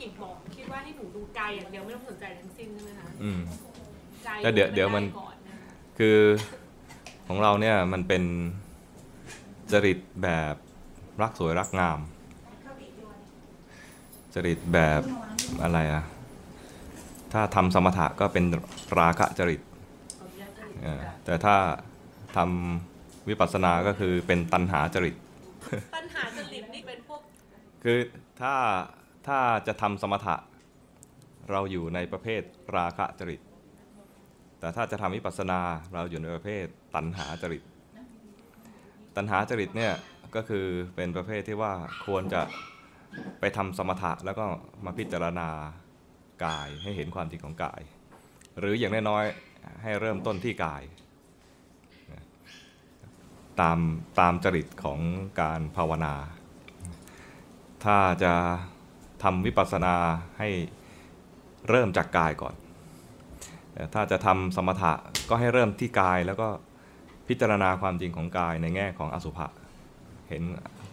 กิจบอกคิดว่าให้หนูดูกายอย่างเดียวไม่ต้องสนใจอะไรทั้งสิ้นใช่ไหมคะอืมกายก็เดี๋ยวเดี๋ยวมัน ก่อนนะคะคือของเราเนี่ยมันเป็นจริตแบบรักสวยรักงาม จริตแบบอะไรอะถ้าทำสมถะก็เป็นราคะจริตเออแต่ถ้าทำวิปัสสนาก็คือเป็นตัณหาจริต ปัญหาจริตนี่เป็นพวกคือถ้า ถ้าจะทำสมถะ เราอยู่ในประเภทราคะจริต แต่ถ้าจะทำวิปัสสนาเราอยู่ในประเภทตัณหาจริต ตัณหาจริตเนี่ยก็คือเป็นประเภทที่ว่าควรจะไปทำสมถะแล้วก็มาพิจารณากายให้เห็นความจริงของกาย หรืออย่างน้อยๆให้เริ่มต้นที่กาย ตามตามจริตของการภาวนา ถ้าจะ ทำวิปัสสนาให้เริ่มจากกายก่อน ถ้าจะทำสมถะก็ให้เริ่มที่กายแล้วก็พิจารณาความจริงของกายในแง่ของอสุภะเห็น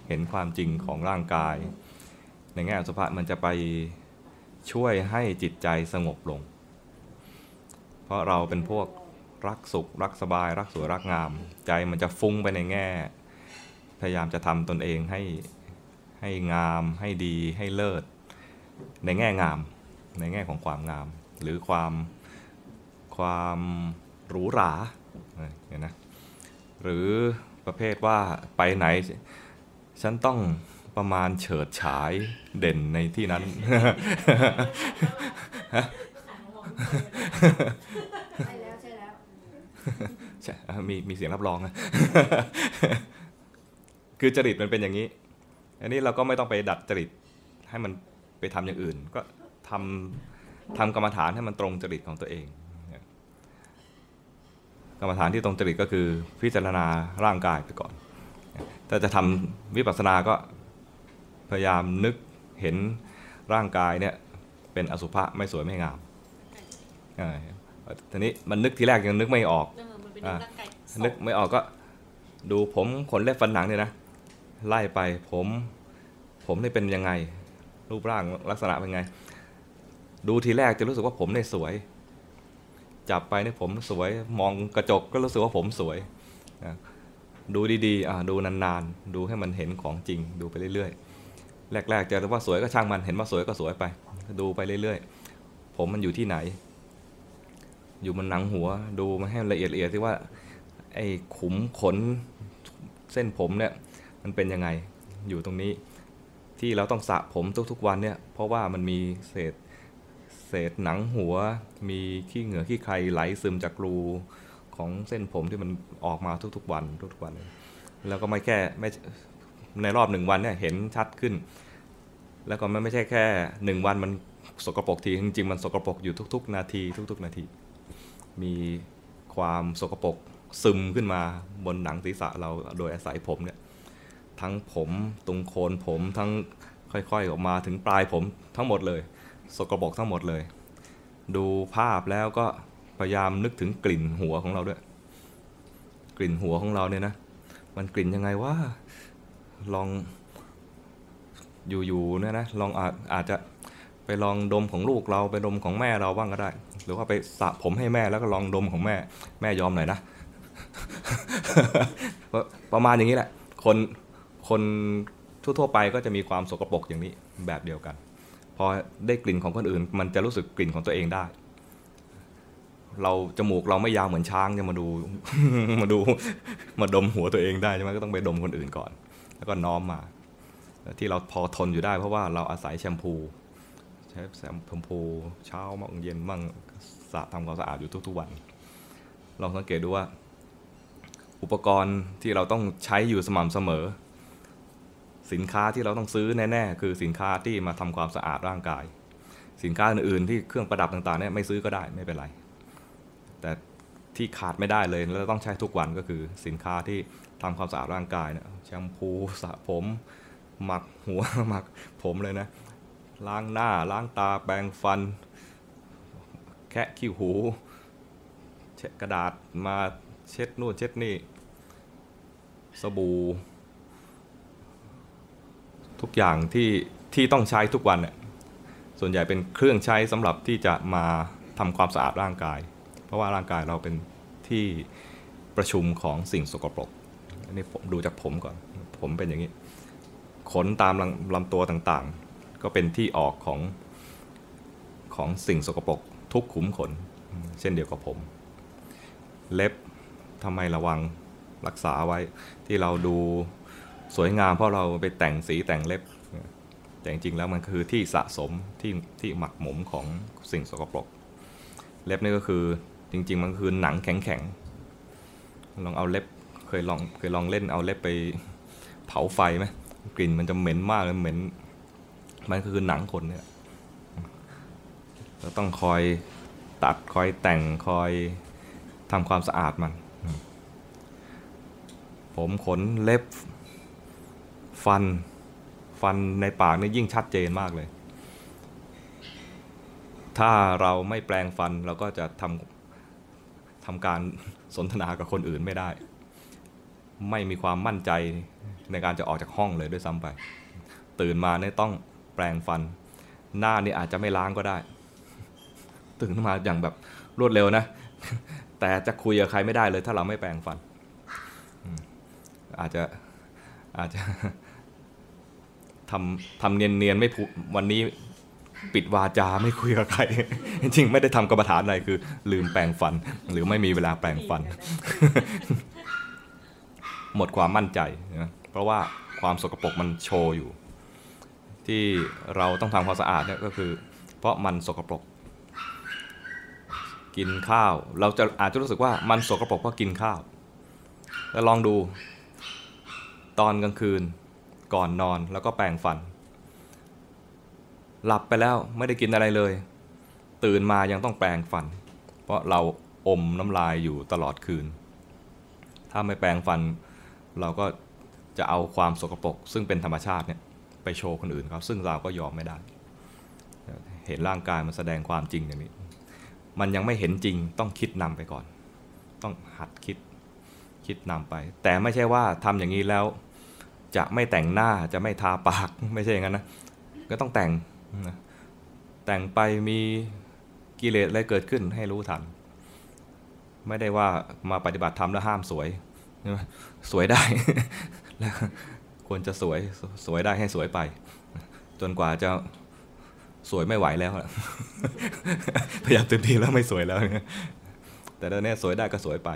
เห็นความจริงของร่างกาย ในแง่อสุภะมันจะไปช่วยให้จิตใจสงบลง เพราะเราเป็นพวกรักสุข รักสบาย รักสวยรักงาม ใจมันจะฟุ้งไปในแง่ พยายามจะทำตนเองให้ให้งามให้ดีให้เลิศ ในแง่งาม ในแง่ของความงาม หรือความความหรูหราเนี่ยนะหรือประเภทว่าไปไหน ฉันต้องประมาณเฉิดฉายเด่นในที่นั้น ใช่แล้วใช่แล้วใช่มีมีเสียงรับรองนะคือจริตมันเป็นอย่างนี้ อันนี้เราก็ไม่ต้องไปดัดจริตให้มัน ไปทำอย่างอื่น ก็ทำทำกรรมฐานให้มันตรงจริตของตัวเองกรรมฐานที่ตรงจริตก็คือพิจารณาร่างกายไปก่อน ถ้าจะทำวิปัสสนาก็พยายามนึกเห็นร่างกายเนี่ยเป็นอสุภะไม่สวยไม่งามอ่าทีนี้มันนึกทีแรกยังนึกไม่ออกเออมันเป็นอะร่างกายนึกไม่ออกก็ดูผมขนเล็บฟันหนังเนี่ยนะไล่ไปผมผมนี่เป็นยังไง รูปร่างลักษณะเป็นไง ดูทีแรกจะรู้สึกว่าผมเนี่ยสวย จับไปเนี่ยผมสวยมองกระจกก็รู้สึกว่าผมสวยนะดูดีๆดูนานๆ ดูให้มันเห็นของจริง ดูไปเรื่อยๆ แรกๆจะรู้ว่าสวยก็ช่างมัน เห็นว่าสวยก็สวยไป ดูไปเรื่อยๆ ผมมันอยู่ที่ไหน อยู่บนหนังหัว ดูมาให้ละเอียดละเอียดที่ว่า ไอ้ขุมขนเส้นผมเนี่ย มันเป็นยังไง อยู่ตรงนี้ ที่เราต้องสระผมทุกๆวันเนี่ยเพราะว่ามันมีเศษเศษหนังหัว มีขี้เหงื่อขี้ใครไหลซึมจากรูของเส้นผมที่มันออกมาทุกๆวันทุกๆวัน แล้วก็ไม่แค่ไม่ในรอบหนึ่งวันเนี่ยเห็นชัดขึ้น แล้วก็มันไม่ใช่แค่หนึ่งวันมันสกปรกทีจริงๆมันสกปรกอยู่ทุก ๆ นาที ทุก ๆ นาที มีความสกปรกซึมขึ้นมาบนหนังศีรษะเราโดยอาศัยผมเนี่ย ทั้งผมตรงโคนผมทั้งค่อยๆออกมาถึงปลายผมทั้งหมดเลย สกปรกทั้งหมดเลย ดูภาพแล้วก็พยายามนึกถึงกลิ่นหัวของเราด้วย กลิ่นหัวของเราเนี่ยนะ มันกลิ่นยังไงว่าลองอยู่ๆเนี่ยนะลองอาจอาจจะไปลองดมของลูกเราไปดมของแม่เราบ้างก็ได้ หรือว่าไปสระผมให้แม่แล้วก็ลองดมของแม่ แม่ยอมหน่อยนะ ประมาณอย่างนี้แหละ คน คนทั่วๆไปก็จะมีความสกปรกอย่างนี้แบบเดียวกัน พอได้กลิ่นของคนอื่น มันจะรู้สึกกลิ่นของตัวเองได้ เราจมูกเราไม่ยาวเหมือนช้างจะมาดูมาดูมาดมหัวตัวเองได้ใช่ไหมก็ต้องไปดมคนอื่นก่อน แล้วก็น้อมมาที่เราพอทนอยู่ได้เพราะว่าเราอาศัยแชมพูใช้แชมพูเช้ามั่งเย็นมั่งสระทำความสะอาดอยู่ทุกๆวันลองสังเกตดูว่า อุปกรณ์ที่เราต้องใช้อยู่สม่ำเสมอ สินค้าที่เราต้องซื้อแน่ๆ คือสินค้าที่มาทำความสะอาดร่างกาย สินค้าอื่นๆที่เครื่องประดับต่างๆเนี่ยไม่ซื้อก็ได้ไม่เป็นไร แต่ที่ขาดไม่ได้เลยแล้วต้องใช้ทุกวันก็คือสินค้าที่ทำความสะอาดร่างกายเนี่ยแชมพูสระผม หมักหัวหมักผมเลยนะล้างหน้าล้างตาแปรงฟัน แคะขี้หูเช็ดกระดาษมาเช็ดนู่นเช็ดนี่สบู่ ทุกอย่างที่ที่ต้องใช้ทุกวันเนี่ยส่วนใหญ่เป็นเครื่องใช้สำหรับที่จะมาทำความสะอาดร่างกาย เพราะว่าร่างกายเราเป็นที่ประชุมของสิ่งสกปรกอันนี้ผมดูจากผมก่อน ผมเป็นอย่างนี้ ขนตามลำลำตัวต่างๆ ก็เป็นที่ออกของของสิ่งสกปรกทุกขุมขน เช่นเดียวกับผม เล็บทำไมระวังรักษาไว้ที่เราดู สวยงามเพราะเราไปแต่งสีแต่งเล็บ แต่จริงๆแล้วมันคือที่สะสมที่ที่หมักหมมของสิ่งสกปรก เล็บนี่ก็คือจริง ๆ มันคือหนังแข็งๆลองเอาเล็บเคยลองเคยลองเล่นเอาเล็บไปเผาไฟไหมกลิ่นมันจะเหม็นมากเลยเหม็นมันก็คือหนังคนเนี่ยเราต้องคอยตัดคอยแต่งคอยทำความสะอาดมัน ผมขนเล็บ ฟันฟันในปากนี่ยิ่งชัดเจนมากเลย ถ้าเราไม่แปลงฟันเราก็จะทำทำการสนทนากับคนอื่นไม่ได้ ไม่มีความมั่นใจในการจะออกจากห้องเลยด้วยซ้ำไป ตื่นมาเนี่ยต้องแปลงฟัน หน้านี่อาจจะไม่ล้างก็ได้ ตื่นมาอย่างแบบรวดเร็วนะ แต่จะคุยกับใครไม่ได้เลย ถ้าเราไม่แปลงฟัน อาจจะอาจจะำทำเนียนๆไม่พูดวันนี้ปิดวาจาไม่คุยกับใคร จริงๆไม่ได้ทำกรรมฐานอะไรคือ ลืมแปลงฟัน หรือไม่มีเวลาแปลงฟัน หมดความมั่นใจนะเพราะว่าความสกปรกมันโชว์อยู่ ที่เราต้องทำความสะอาดเนี่ยก็คือ เพราะมันสกปรกกินข้าว เราจะอาจจะรู้สึกว่ามันสกปรกเพราะกินข้าวแล้วลองดู ตอนกลางคืน ก่อนนอนแล้วก็แปรงฟัน หลับไปแล้วไม่ได้กินอะไรเลย ตื่นมายังต้องแปรงฟัน เพราะเราอมน้ำลายอยู่ตลอดคืน ถ้าไม่แปรงฟัน เราก็จะเอาความสกปรกซึ่งเป็นธรรมชาติเนี่ยไปโชว์คนอื่นเขาซึ่งเราก็ยอมไม่ได้ เห็นร่างกายมันแสดงความจริงอย่างนี้ มันยังไม่เห็นจริงต้องคิดนำไปก่อน ต้องหัดคิดคิดนำไป แต่ไม่ใช่ว่าทำอย่างนี้แล้ว จะไม่แต่งหน้าจะไม่ทาปากไม่ใช่อย่างนั้นนะก็ต้องแต่งนะแต่งไปมีกิเลสอะไรเกิดขึ้นให้รู้ทัน ไม่ได้ว่ามาปฏิบัติธรรมแล้วห้ามสวยใช่ไหมสวยได้ แล้วควรจะสวยสวยได้ให้สวยไป จนกว่าจะสวยไม่ไหวแล้วพยายามเต็มที่แล้วไม่สวยแล้ว แต่ตอนนี้สวยได้ก็สวยไป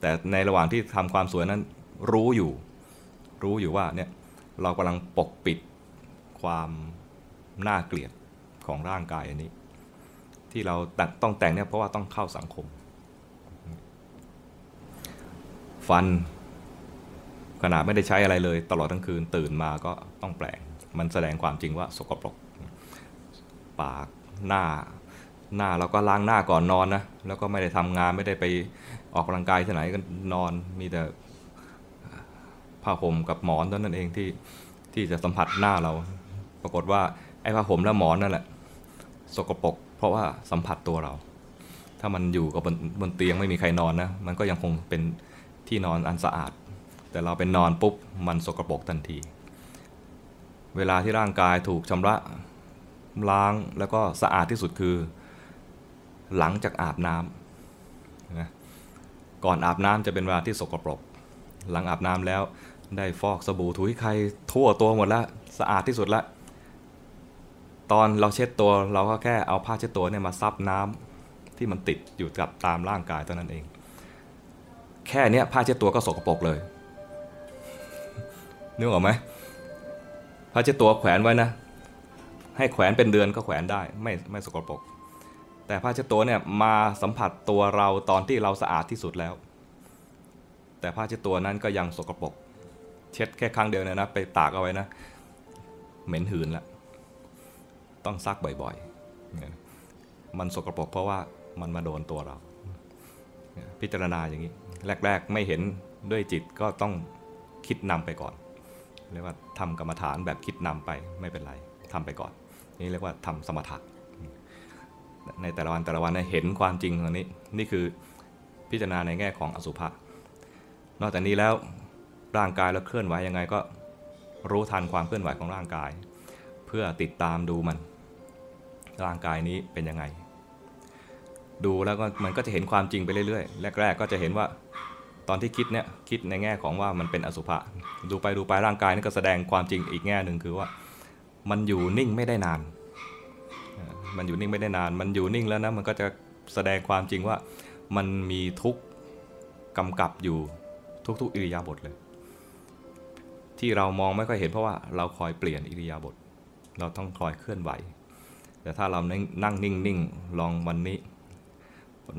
แต่ในระหว่างที่ทำความสวยนั้นรู้อยู่ รู้อยู่ว่าเนี่ยเรากำลังปกปิดความน่าเกลียดของร่างกายอันนี้ ที่เราต,ต้องแต่งเนี่ยเพราะว่าต้องเข้าสังคม ฟันขนาดไม่ได้ใช้อะไรเลย ตลอดทั้งคืนตื่นมาก็ต้องแปลง มันแสดงความจริงว่าสกปรก ปากหน้า หน้าเราก็ล้างหน้าก่อนนอนนะ แล้วก็ไม่ได้ทำงานไม่ได้ไปออกกำลังกายที่ไหนก็นอนมีแต่ ผ้าห่มกับหมอนเท่านั้นเองที่ที่จะสัมผัสหน้าเรา ปรากฏว่าไอ้ผ้าห่มและหมอนนั่นแหละ สกปรกเพราะว่าสัมผัสตัวเรา ถ้ามันอยู่กับบนบนเตียงไม่มีใครนอนนะ มันก็ยังคงเป็นที่นอนอันสะอาด แต่เราเป็นนอนปุ๊บมันสกปรกทันที เวลาที่ร่างกายถูกชำระล้างแล้วก็สะอาดที่สุดคือ หลังจากอาบน้ำนะก่อนอาบน้ำจะเป็นเวลาที่สกปรก หลังอาบน้ำแล้ว ได้ฟอกสบู่ถูให้ใครทั่วตัวหมดแล้วสะอาดที่สุดละ ตอนเราเช็ดตัวเราก็แค่เอาผ้าเช็ดตัวเนี่ยมาซับน้ำที่มันติดอยู่กับตามร่างกายเท่านั้นเอง แค่เนี้ยผ้าเช็ดตัวก็สกปรกเลยนึกออกไหมผ้าเช็ดตัวแขวนไว้นะ ให้แขวนเป็นเดือนก็แขวนได้ไม่ไม่สกปรกแต่ผ้าเช็ดตัวเนี่ยมาสัมผัสตัวเราตอนที่เราสะอาดที่สุดแล้ว แต่ผ้าเช็ดตัวนั้นก็ยังสกปรก เช็ดแค่ครั้งเดียวเนยนะ ไปตากเอาไว้นะ เหม็นหืนละต้องซักบ่อยๆ มันสกปรกเพราะว่ามันมาโดนตัวเรา พิจารณาอย่างนี้ แรก ๆ ไม่เห็นด้วยจิตก็ต้องคิดนำไปก่อน เรียกว่าทำกรรมฐานแบบคิดนำไปไม่เป็นไรทำไปก่อน นี่เรียกว่าทำสมถะในแต่ละวันแต่ละวันเนยเห็นความจริงตรงนี้ นี่คือพิจารณาในแง่ของอสุภะนอกจากนี้แล้ว ร่างกายเราเคลื่อนไหวยังไงก็รู้ทันความเคลื่อนไหวของร่างกาย เพื่อติดตามดูมัน ร่างกายนี้เป็นยังไง ดูแล้วก็มันก็จะเห็นความจริงไปเรื่อยๆ แรก ๆ ก็จะเห็นว่าตอนที่คิดเนี่ยคิดในแง่ของว่ามันเป็นอสุภะดูไปดูไปร่างกายนี่ก็แสดงความจริงอีกแง่หนึ่งคือว่า มันอยู่นิ่งไม่ได้นาน มันอยู่นิ่งไม่ได้นาน มันอยู่นิ่งแล้วนะมันก็จะแสดงความจริงว่ามันมีทุกข์กำกับอยู่ทุกๆอิริยาบถเลย ที่เรามองไม่ค่อยเห็นเพราะว่าเราคอยเปลี่ยนอิริยาบถเราต้องคอยเคลื่อนไหว แต่ถ้าเรานั่งนิ่งๆลองวันนี้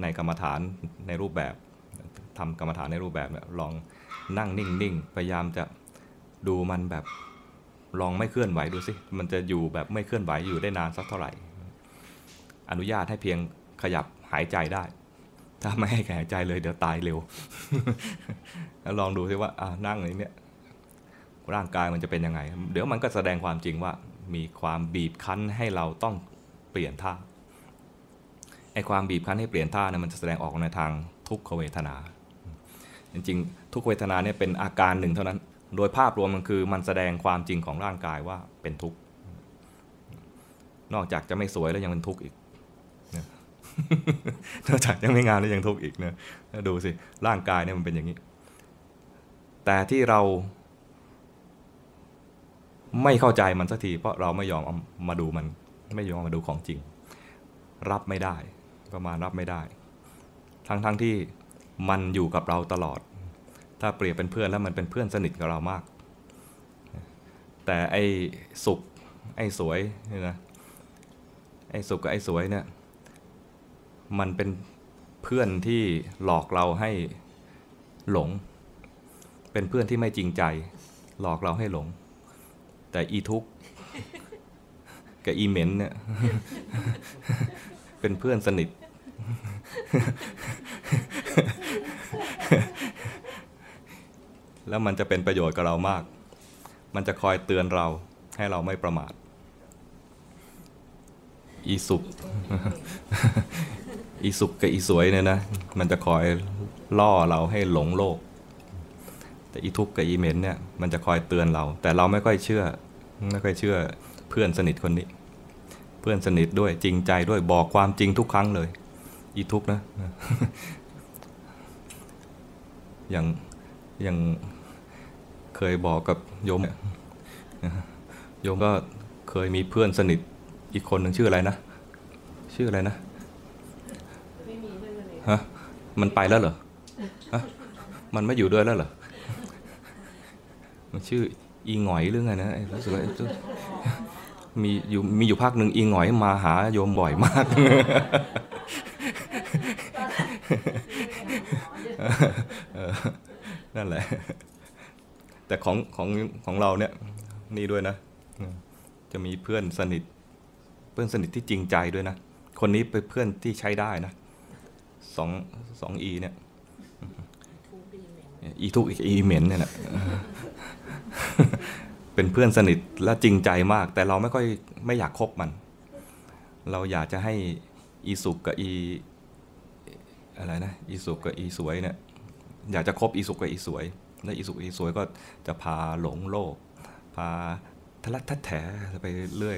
ในกรรมฐานในรูปแบบทำกรรมฐานในรูปแบบเนี่ยลองนั่งนิ่งๆพยายามจะดูมันแบบลองไม่เคลื่อนไหวดูสิมันจะอยู่แบบไม่เคลื่อนไหวอยู่ได้นานสักเท่าไหร่ อนุญาตให้เพียงขยับหายใจได้ ถ้าไม่ให้หายใจเลยเดี๋ยวตายเร็วแล้วลองดูสิว่าอ่านั่งอย่างเนี้ย ร่างกายมันจะเป็นยังไง เดี๋ยวมันก็แสดงความจริงว่ามีความบีบคั้นให้เราต้องเปลี่ยนท่าไอ้ความบีบคั้นให้เปลี่ยนท่าเนี่ยมันจะแสดงออกในทางทุกขเวทนา จริงๆ ทุกขเวทนาเนี่ยเป็นอาการหนึ่งเท่านั้น โดยภาพรวมมันคือมันแสดงความจริงของร่างกายว่าเป็นทุกข์ นอกจากจะไม่สวยแล้วยังเป็นทุกข์อีกนอกจากจะไม่งามแล้วยังทุกข์อีกนี่ยแล้วดูสิร่างกายเนี่ยมันเป็นอย่างนี้ แต่ที่เรา ไม่เข้าใจมันสักที เพราะเราไม่ยอมเอามาดูมันไม่ยอมมาดูของจริง รับไม่ได้ ประมาณรับไม่ได้ ทั้งทั้งที่มันอยู่กับเราตลอด ถ้าเปรียบเป็นเพื่อนแล้วมันเป็นเพื่อนสนิทกับเรามาก แต่ไอ้สุขไอ้สวยนี่ยนะไอ้สุขกับไอ้สวยเนี่ยมันเป็นเพื่อนที่หลอกเราให้หลง เป็นเพื่อนที่ไม่จริงใจ หลอกเราให้หลง แต่อีทุกกับอีเหม็นเนี่ยเป็นเพื่อนสนิท แล้วมันจะเป็นประโยชน์กับเรามาก มันจะคอยเตือนเราให้เราไม่ประมาท อีสุขอีสุขกับอีสวยเนี่ยนะ มันจะคอยล่อเราให้หลงโลก แต่อีทุกข์กับอีเหม็นเนี่ย มันจะคอยเตือนเรา แต่เราไม่ค่อยเชื่อ ไม่ค่อยเชื่อเพื่อนสนิทคนนี้ เพื่อนสนิทด้วยจริงใจด้วยบอกความจริงทุกครั้งเลย อีทุกข์นะ อย่างอย่างเคยบอกกับโยมเนี่ยโยมก็เคยมีเพื่อนสนิทอีกคนหนึ่งชื่ออะไรนะ ชื่ออะไรนะไม่มีไม่เลยฮะมันไปแล้วเหรอฮะมันไม่อยู่ด้วยแล้วเหรอมันชื่อ อีหงอยหรือไงนะรู้สึกว่ามีอยู่มีอยู่พักหนึ่งอีหงอยมาหาโยมบ่อยมากนั่นแหละ แต่ของของของเราเนี่ยนี่ด้วยนะ จะมีเพื่อนสนิท เพื่อนสนิทที่จริงใจด้วยนะ คนนี้เป็นเพื่อนที่ใช้ได้นะสองสองอีเนี่ยอีทุกอีเหม็นเนี่ยแหละ เป็นเพื่อนสนิทและจริงใจมาก แต่เราไม่ค่อยไม่อยากคบมัน เราอยากจะให้อีสุกกับอีอะไรนะอีสุกกับอีสวยเนี่ยอยากจะคบอีสุกกับอีสวย แล้วอีสุกอีสวยก็จะพาหลงโลก พาทะลักทัดแถไปเรื่อย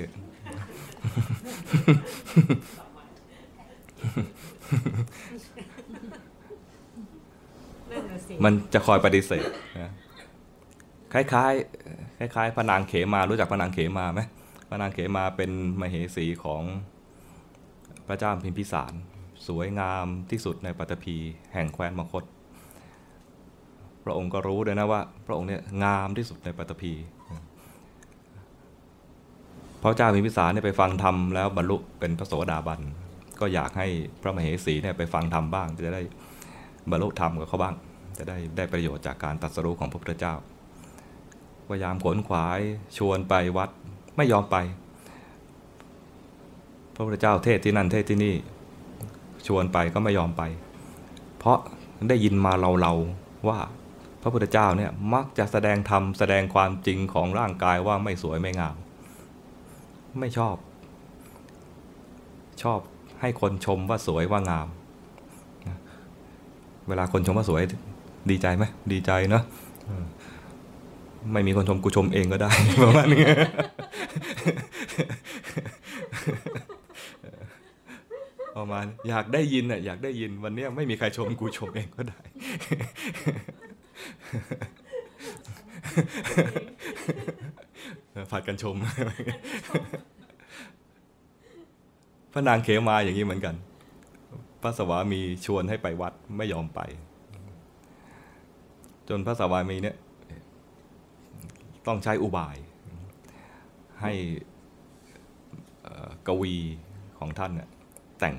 นั่นน่ะสิมันจะคอยปฏิเสธนะ คล้ายๆ คล้าย ๆพระนางเขมารู้จักพระนางเขมาไหมพระนางเขมาเป็นมเหสีของพระเจ้าพิมพิสาร สวยงามที่สุดในปัตตภีแห่งแคว้นมคต พระองค์ก็รู้ด้วยนะว่า พระองค์เนี่ยงามที่สุดในปัตตภีพระเจ้าพิมพิสารเนี่ยไปฟังธรรมแล้วบรรลุเป็นพระโสดาบันก็อยากให้พระมเหสีเนี่ยไปฟังธรรมบ้าง จะได้บรรลุธรรมกับเขาบ้าง จะได้ได้ประโยชน์จากการตรัสรู้ของพระพุทธเจ้า พยายามขนขวายชวนไปวัดไม่ยอมไป พระพุทธเจ้าเทศที่นั่นเทศที่นี่ ชวนไปก็ไม่ยอมไป เพราะได้ยินมาเราเราๆว่าพระพุทธเจ้าเนี่ยมักจะแสดงธรรมแสดงความจริงของร่างกายว่าไม่สวยไม่งาม ไม่ชอบ ชอบให้คนชมว่าสวยว่างาม เวลาคนชมว่าสวยดีใจไหมดีใจเนอะ ไม่มีคนชมกูชมเองก็ได้ประมาณนี้ประมาณอยากได้ยินอะอยากได้ยินวันนี้ไม่มีใครชมกูชมเองก็ได้ ผัดกันชม พระนางเขมาอย่างนี้เหมือนกัน พระสวามีชวนให้ไปวัดไม่ยอมไป จนพระสวามีเนี่ย ต้องใช้อุบาย ให้กวีของท่านเนี่ยแต่ง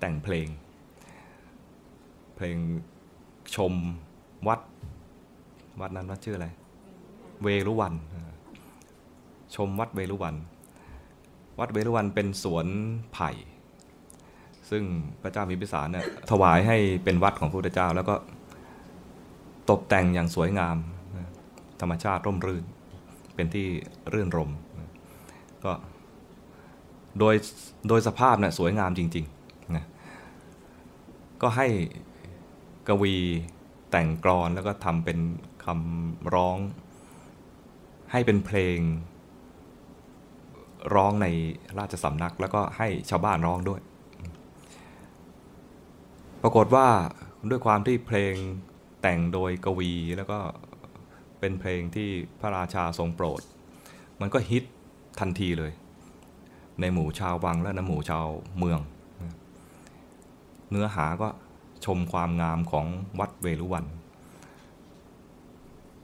แต่งเพลง เพลงชมวัด วัดนั้นวัดชื่ออะไร เวรุวัน ชมวัดเวรุวัน วัดเวรุวันเป็นสวนไผ่ ซึ่งพระเจ้าพิมพิสารเนี่ยถวายให้เป็นวัดของพระพุทธเจ้าแล้วก็ตกแต่งอย่างสวยงาม ธรรมชาติร่มรื่น เป็นที่รื่นรมก็โดยโดยสภาพเนี่ยสวยงามจริงๆนะก็ให้กวีแต่งกรอนแล้วก็ทำเป็นคำร้อง ให้เป็นเพลง ร้องในราชสำนัก แล้วก็ให้ชาวบ้านร้องด้วย ปรากฏว่าด้วยความที่เพลงแต่งโดยกวีแล้วก็ เป็นเพลงที่พระราชาทรงโปรด มันก็ฮิตทันทีเลย ในหมู่ชาววังและในหมู่ชาวเมือง เนื้อหาก็ชมความงามของวัดเวรุวัน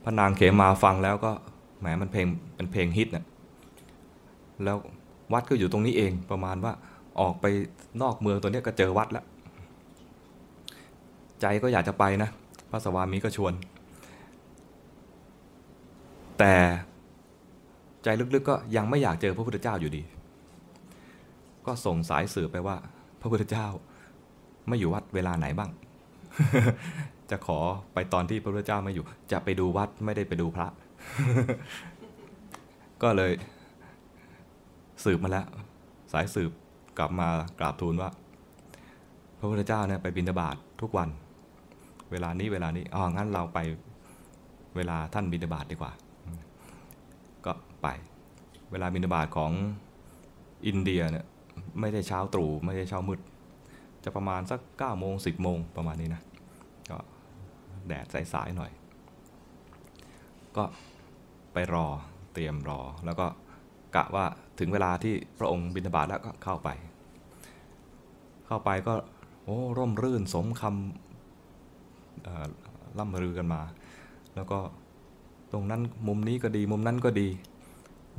พระนางเขมาฟังแล้วก็แหมมันเพลงเป็นเพลงฮิตน่ะแล้ววัดก็อยู่ตรงนี้เองประมาณว่าออกไปนอกเมืองตัวเนี้ยก็เจอวัดแล้ว ใจก็อยากจะไปนะ พระสวามีก็ชวน แต่ใจลึกๆก็ยังไม่อยากเจอพระพุทธเจ้าอยู่ดี ก็ส่งสายสืบไปว่า พระพุทธเจ้าไม่อยู่วัดเวลาไหนบ้าง จะขอไปตอนที่พระพุทธเจ้าไม่อยู่ จะไปดูวัดไม่ได้ไปดูพระ ก็เลย สืบมาแล้ว สายสืบกลับมากราบทูลว่า พระพุทธเจ้าเนี่ยไปบิณฑบาตทุกวัน เวลานี้เวลานี้อ๋องั้นเราไปเวลาท่านบิณฑบาตดีกว่า ไป เวลาบิณฑบาตของอินเดียเนี่ยไม่ได้เช้าตรู่ไม่ได้เช้ามืด จะประมาณสัก9ก้าโมงสิบโมงประมาณนี้นะ ก็แดดสายๆหน่อย ก็ไปรอเตรียมรอแล้วก็กะว่าถึงเวลาที่พระองค์บิณฑบาตแล้วก็เข้าไป เข้าไปก็โอ้ร่มรื่นสมคำเอ่อล่ำลือกันมา แล้วก็ตรงนั้นมุมนี้ก็ดีมุมนั้นก็ดี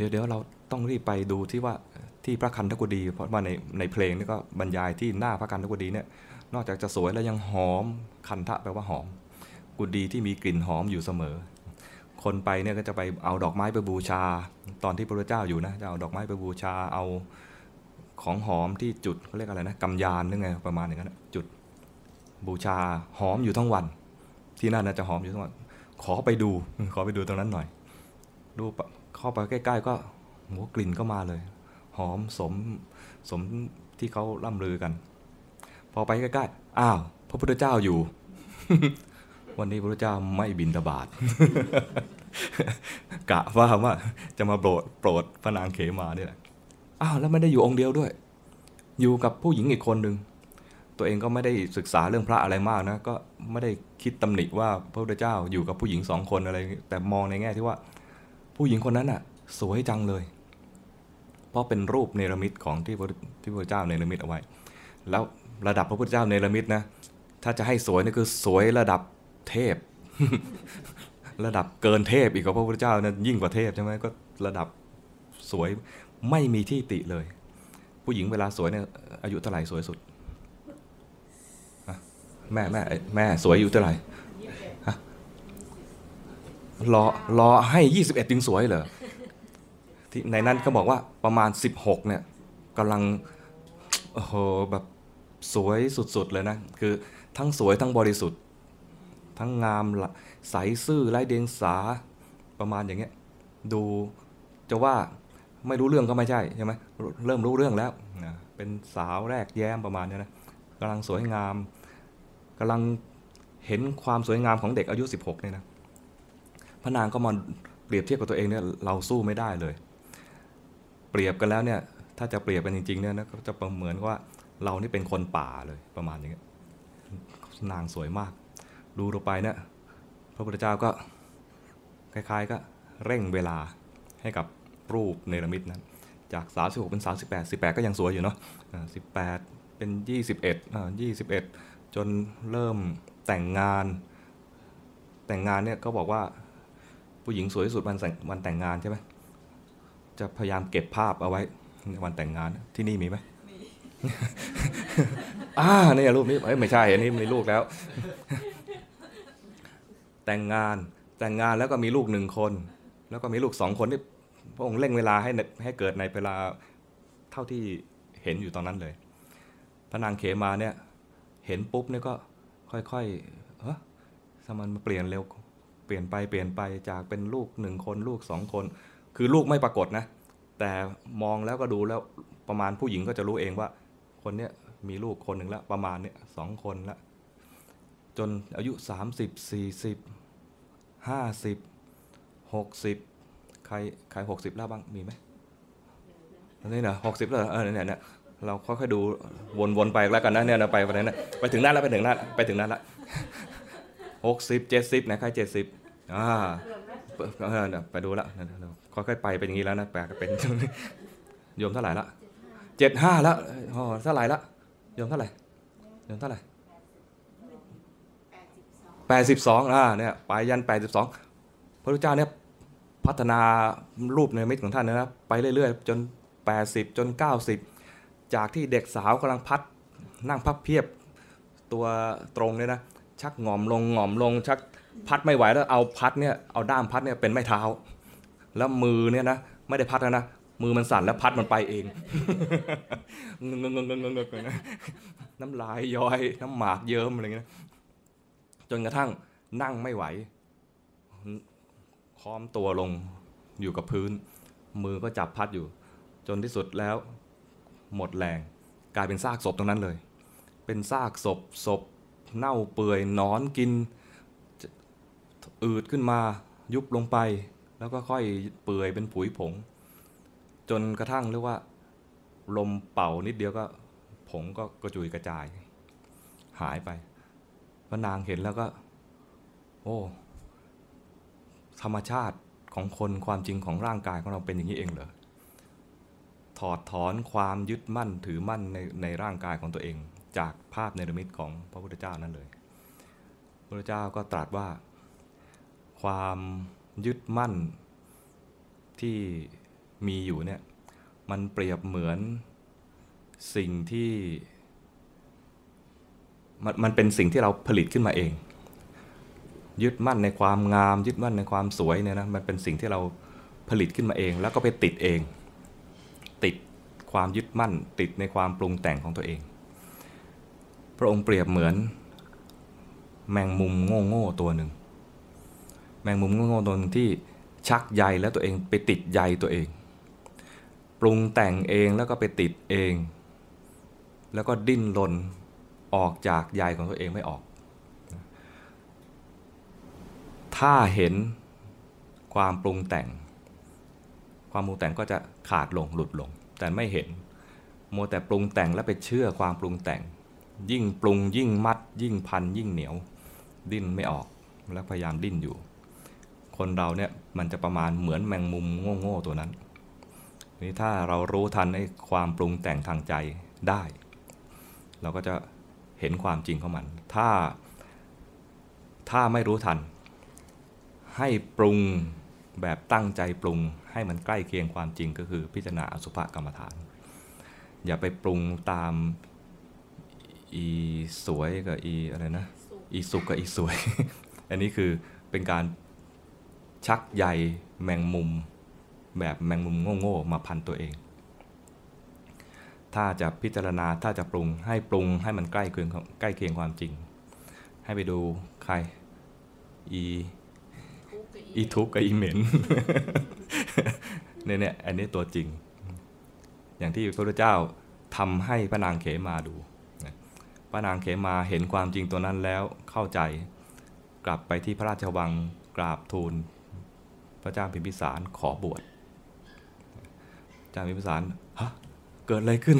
ดี๋ยวเดี๋ยวเราต้องรีบไปดูที่ว่าที่พระคันธกุฎีเพราะว่าในในเพลงนี่ก็บรรยายที่หน้าพระคันธกุฎีเนี่ยนอกจากจะสวยแล้วยังหอมคันทะแปลว่าหอม กุฎีที่มีกลิ่นหอมอยู่เสมอ คนไปเนี่ยก็จะไปเอาดอกไม้ไปบูชา ตอนที่พระเจ้าอยู่นะจะเอาดอกไม้ไปบูชาเอาของหอมที่จุดเขาเรียกอะไรนะกำยานนึกไงประมาณอย่างนั้นจุดบูชาหอมอยู่ทั้งวัน ที่นั่นนะจะหอมอยู่ทั้งวันขอไปดูขอไปดูตรงนั้นหน่อยดูป เข้าไปใกล้ ๆ ก็โหกลิ่นก็มาเลย หอมสมสมที่เขาล่ำลือกัน พอไปใกล้ๆอ้าว พระพุทธเจ้าอยู่ วันนี้พระพุทธเจ้าไม่บินตบาตกะว่าว่าจะมาโปรดโปรดพระนางเขมาเนี่ยแหละอ้าวแล้วไม่ได้อยู่องค์เดียวด้วย อยู่กับผู้หญิงอีกคนหนึ่งตัวเองก็ไม่ได้ศึกษาเรื่องพระอะไรมากนะ ก็ไม่ได้คิดตำหนิว่าพระพุทธเจ้าอยู่กับผู้หญิงสองคนอะไร แต่มองในแง่ที่ว่า ผู้หญิงคนนั้นอะ สวยจังเลย เพราะเป็นรูปเนรมิตของที่พระที่พระพุทธเจ้าเนรมิตเอาไว้ แล้วระดับพระพุทธเจ้าเนรมิตนะถ้าจะให้สวยนี่คือสวยระดับเทพ ระดับเกินเทพอีกกว่าพระพุทธเจ้านะยิ่งกว่าเทพใช่ไหมก็ระดับสวยไม่มีที่ติเลย ผู้หญิงเวลาสวยเนี่ยอายุเท่าไหร่สวยสุดแม่แม่แม่สวยอายุเท่าไหร่ รอรอให้ยี่สิบเอ็ดจึงสวยเหรอที่ในนั้นเขาบอกว่าประมาณสิบหกเนี่ยกำลังโอ้โหแบบสวยสุดๆเลยนะ คือทั้งสวยทั้งบริสุทธิ์ ทั้งงามละใสซื่อไร้เดียงสาประมาณอย่างเงี้ย ดูจะว่าไม่รู้เรื่องก็ไม่ใช่ใช่ไหมเริ่มรู้เรื่องแล้วเป็นสาวแรกแย้มประมาณเนี้ยนะกำลังสวยงามกำลังเห็นความสวยงามของเด็กอายุ 16เนี่ยนะ พระนางก็มาเปรียบเทียบกับตัวเองเนี่ยเราสู้ไม่ได้เลย เปรียบกันแล้วเนี่ยถ้าจะเปรียบกันจริงๆเนี่ยนะก็จะประเมือนว่าเรานี่เป็นคนป่าเลยประมาณอย่างเงี้ยนางสวยมาก ดูลงไปเนี่ยพระพุทธเจ้าก็คล้ายๆก็เร่งเวลาให้กับรูปเนรมิตนั้น จาก 36 เป็น 38 18 ก็ยังสวยอยู่เนาะ18 เป็น 21อ่า21 จนเริ่มแต่งงาน แต่งงานเนี่ยก็บอกว่า ผู้หญิงสวยที่สุดวันแต่งวันแต่งงานใช่ไหมจะพยายามเก็บภาพเอาไว้ในวันแต่งงานที่นี่มีไหมอ่าเนี่ยรูปนี้ไม่ใช่อันนี้มีลูกแล้ว แต่งงานแต่งงานแล้วก็มีลูกหนึ่งคน แล้วก็มีลูกสองคนที่พระองค์เร่งเวลาให้ให้เกิดในเวลาเท่าที่เห็นอยู่ตอนนั้นเลย พระนางเขมาเนี่ย เห็นปุ๊บเนี่ยก็ค่อยๆเฮ้ยทำไมมันเปลี่ยนเร็ว ปลี่ยนไปเปลี่ยนไปจากเป็นลูกหนึ่งคนลูกสองคน คือลูกไม่ปรากฏนะ แต่มองแล้วก็ดูแล้วประมาณผู้หญิงก็จะรู้เองว่า คนเนี้ยมีลูกคนหนึ่งแล้วประมาณเนี้ยสองคนละจนอายุ 30 40 50 60 ใครใคร60 แล้วบ้างมีไหมอันนี้นะ60แล้วเออเนี่ยเนี่ยเราค่อยๆดูวนๆไปแล้วกันนะเนี่ยไปไปนั้นนะไปถึงนั้นแล้วไปถึงนั้นไปถึงนั้นละ60 70นะใคร70อ่าเกื อบแล้วเออเนี่ยไปดูละค่อยๆไปเป็นอย่างนี้แล้วนะแปลก็เป็นโยมเท่าไหร่ละเจ็ดห้าล้วอ๋อเท่าไหร่ละโยมเท่าไหร่โยมเท่าไหร่แปดสิบสองอ่าเนี่ยไปยันแปดสิบสองพระพุทธเจ้าเนี่ยพัฒนารูปในมิตของท่านเนยนะไปเรื่อยๆ จนแปดสิบจนเก้าสิบจากที่เด็กสาวกำลังพัดนั่งพับเพียบตัวตรงเนี่ยนะ ชักงอมลงงอมลงชัก พัดไม่ไหวแล้วเอาพัดเนี่ยเอาด้ามพัดเนี่ยเป็นไม้เท้า แล้วมือเนี่ยนะไม่ได้พัดแล้วนะมือมันสั่นแล้วพัดมันไปเองงงงงงงงงนะน้ำลายย้อยน้ำหมากเยิ้มอะไรเงี้ยจนกระทั่งนั่งไม่ไหวค้อมตัวลงอยู่กับพื้น มือก็จับพัดอยู่ จนที่สุดแล้ว หมดแรงกลายเป็นซากศพตรงนั้นเลย เป็นซากศพศพเน่าเปื่อยนอนกิน อืดขึ้นมายุบลงไป แล้วก็ค่อยเปื่อยเป็นผุยผง จนกระทั่งเรียกว่า ลมเป่านิดเดียวก็ผงก็กระจุยกระจาย หายไปพระนางเห็นแล้วก็ โอ้ธรรมชาติของคนความจริงของร่างกายของเราเป็นอย่างนี้เองเหรอถอดถอนความยึดมั่นถือมั่นในในร่างกายของตัวเอง จากภาพเนรมิตของพระพุทธเจ้านั่นเลย พระพุทธเจ้าก็ตรัสว่า ความยึดมั่นที่มีอยู่เนี่ยมันเปรียบเหมือนสิ่งที่มันมันเป็นสิ่งที่เราผลิตขึ้นมาเอง ยึดมั่นในความงาม ยึดมั่นในความสวยเนี่ยนะมันเป็นสิ่งที่เราผลิตขึ้นมาเอง แล้วก็ไปติดเอง ติดความยึดมั่น ติดในความปรุงแต่งของตัวเอง พระองค์เปรียบเหมือนแมงมุมโง่ๆตัวหนึ่ง แมงมุมโง่ๆตัวหนึงที่ชักใยแล้วตัวเองไปติดใยตัวเอง ปรุงแต่งเองแล้วก็ไปติดเอง แล้วก็ดิ้นรนออกจากใยของตัวเองไม่ออก ถ้าเห็นความปรุงแต่ง ความปรุงแต่งก็จะขาดลงหลุดลง แต่ไม่เห็นโมแต่ปรุงแต่งแล้วไปเชื่อความปรุงแต่ง ยิ่งปรุงยิ่งมัด ยิ่งพันยิ่งเหนียว ดิ้นไม่ออกแล้วพยายามดิ้นอยู่ คนเราเนี่ยมันจะประมาณเหมือนแมงมุมโง่ๆตัวนั้นนี่ถ้าเรารู้ทันในความปรุงแต่งทางใจได้ เราก็จะเห็นความจริงของมัน ถ้า ถ้าไม่รู้ทัน ให้ปรุงแบบตั้งใจปรุงให้มันใกล้เคียงความจริงก็คือพิจารณาอสุภกรรมฐาน อย่าไปปรุงตามอีสวยกับอีอะไรนะอีสุกกับอีสวย อันนี้คือเป็นการ ชักใยแมงมุม แบบแมงมุมโง่ๆมาพันตัวเอง ถ้าจะพิจารณาถ้าจะปรุงให้ปรุงให้มันใกล้เคียงใกล้เคียงความจริง ให้ไปดูใครอีทุกข์กับอีทุกกับอีเหม็นเนี่ยเนี่ยอันนี้ตัวจริง อย่างที่พระพุทธเจ้าทำให้พระนางเขมาดูพระนางเขมาเห็นความจริงตัวนั้นแล้วเข้าใจ กลับไปที่พระราชวังกราบทูล พระเจ้าพิมพิสารขอบวชเจ้าพิมพิสารฮะเกิดอะไรขึ้น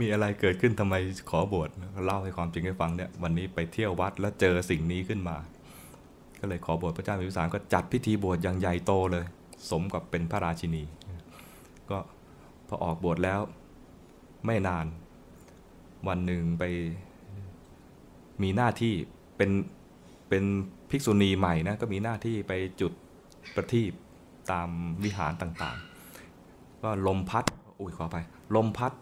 มีอะไรเกิดขึ้นทำไมขอบวชเล่าให้ความจริงให้ฟังเนี่ยวันนี้ไปเที่ยววัดแล้วเจอสิ่งนี้ขึ้นมา ก็เลยขอบวชพระเจ้าพิมพิสารก็จัดพิธีบวชอย่างใหญ่โตเลย สมกับเป็นพระราชินี ก็พอออกบวชแล้วไม่นานวันหนึ่งไปมีหน้าที่เป็นเป็นภิกษุณีใหม่นะก็มีหน้าที่ไปจุด ประทีปตามวิหารต่างๆ ก็ลมพัดอุ้ยขอไป ลมพัด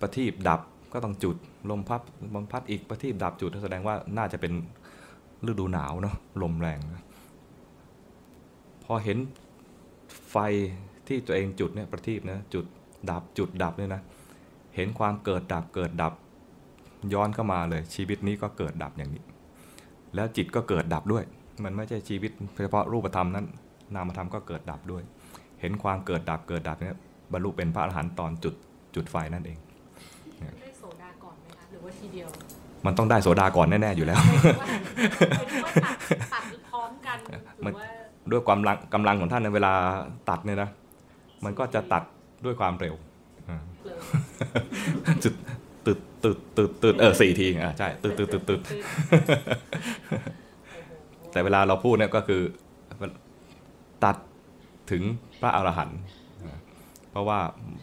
ประทีปดับก็ต้องจุด ลมพัดลมพัดอีกประทีปดับจุดแสดงว่าน่าจะเป็นฤดูหนาวเนาะลมแรงนะพอเห็นไฟที่ตัวเองจุดเนี่ยประทีปนะจุดดับจุดดับเนี่ยนะเห็นความเกิดดับเกิดดับย้อนเข้ามาเลยชีวิตนี้ก็เกิดดับอย่างนี้ แล้วจิตก็เกิดดับด้วย มันไม่ใช่ชีวิตเฉพาะรูปธรรมนั้น นามธรรมก็เกิดดับด้วย เห็นความเกิดดับเกิดดับเนี่ยบรรลุเป็นพระอรหันต์ตอนจุดจุดไฟนั่นเองได้โสดาก่อนไหมคะหรือว่าทีเดียว มันต้องได้โสดาก่อนแน่ๆอยู่แล้วหมายถึงว่าหมายถึงว่าตัดตัดพร้อมกันหมัรืนอว่าด้วยความลังกำลังของท่านในเวลาตัดเนี่ยนะ มันก็จะตัดด้วยความเร็วอ่าเลยจุดตึดตึดตึดตึดเออสี่ทีอ่าใช่ตึดตึดตึดตึด แต่เวลาเราพูดเนี่ยก็คือตัดถึงพระอรหันต์เพราะว่า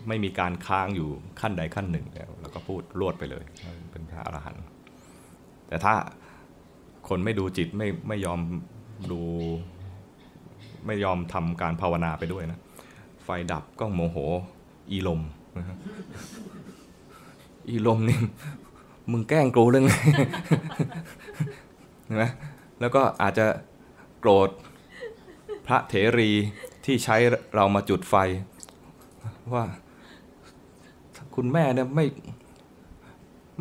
ไม่มีการค้างอยู่ขั้นใดขั้นหนึ่งแล้วเราก็พูดรวดไปเลย เป็นพระอรหันต์แต่ถ้าคนไม่ดูจิตไม่ไม่ยอมดูไม่ยอมทำการภาวนาไปด้วยนะ ไฟดับก็โมโห อีลมอีลมนี่มึงแกล้งกูเรื่องไงเห็นไหม แล้วก็อาจจะโกรธพระเถรีที่ใช้เรามาจุดไฟ ว่าคุณแม่เนี่ยไม่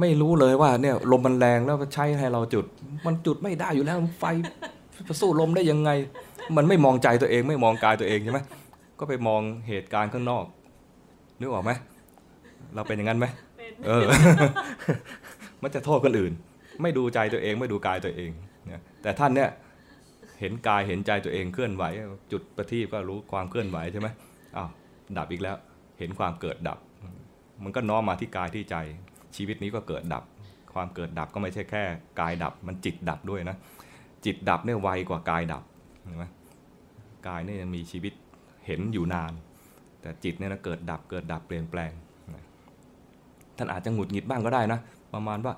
ไม่รู้เลยว่าเนี่ยลมมันแรงแล้วใช้ให้เราจุด มันจุดไม่ได้อยู่แล้วไฟจะสู้ลมได้ยังไง มันไม่มองใจตัวเองไม่มองกายตัวเองใช่ไหมก็ไปมองเหตุการณ์ข้างนอกนึกออกไหมเราเป็นอย่างนั้นไหมเป็นเออ มันจะโทษคนอื่น ไม่ดูใจตัวเองไม่ดูกายตัวเองเนี่ย แต่ท่านเนี่ยเห็นกายเห็นใจตัวเองเคลื่อนไหว จุดประทีปก็รู้ความเคลื่อนไหวใช่ไหมอ้าวดับอีกแล้วเห็นความเกิดดับ มันก็น้อมมาที่กายที่ใจชีวิตนี้ก็เกิดดับ ความเกิดดับก็ไม่ใช่แค่กายดับ มันจิตดับด้วยนะ จิตดับเนี่ยไวกว่ากายดับเห็นไหมกายเนี่ยยังมีชีวิตเห็นอยู่นาน แต่จิตเนี่ยนะเกิดดับเกิดดับเปลี่ยนแปลงท่านอาจจะหงุดหงิดบ้างก็ได้นะ ประมาณว่า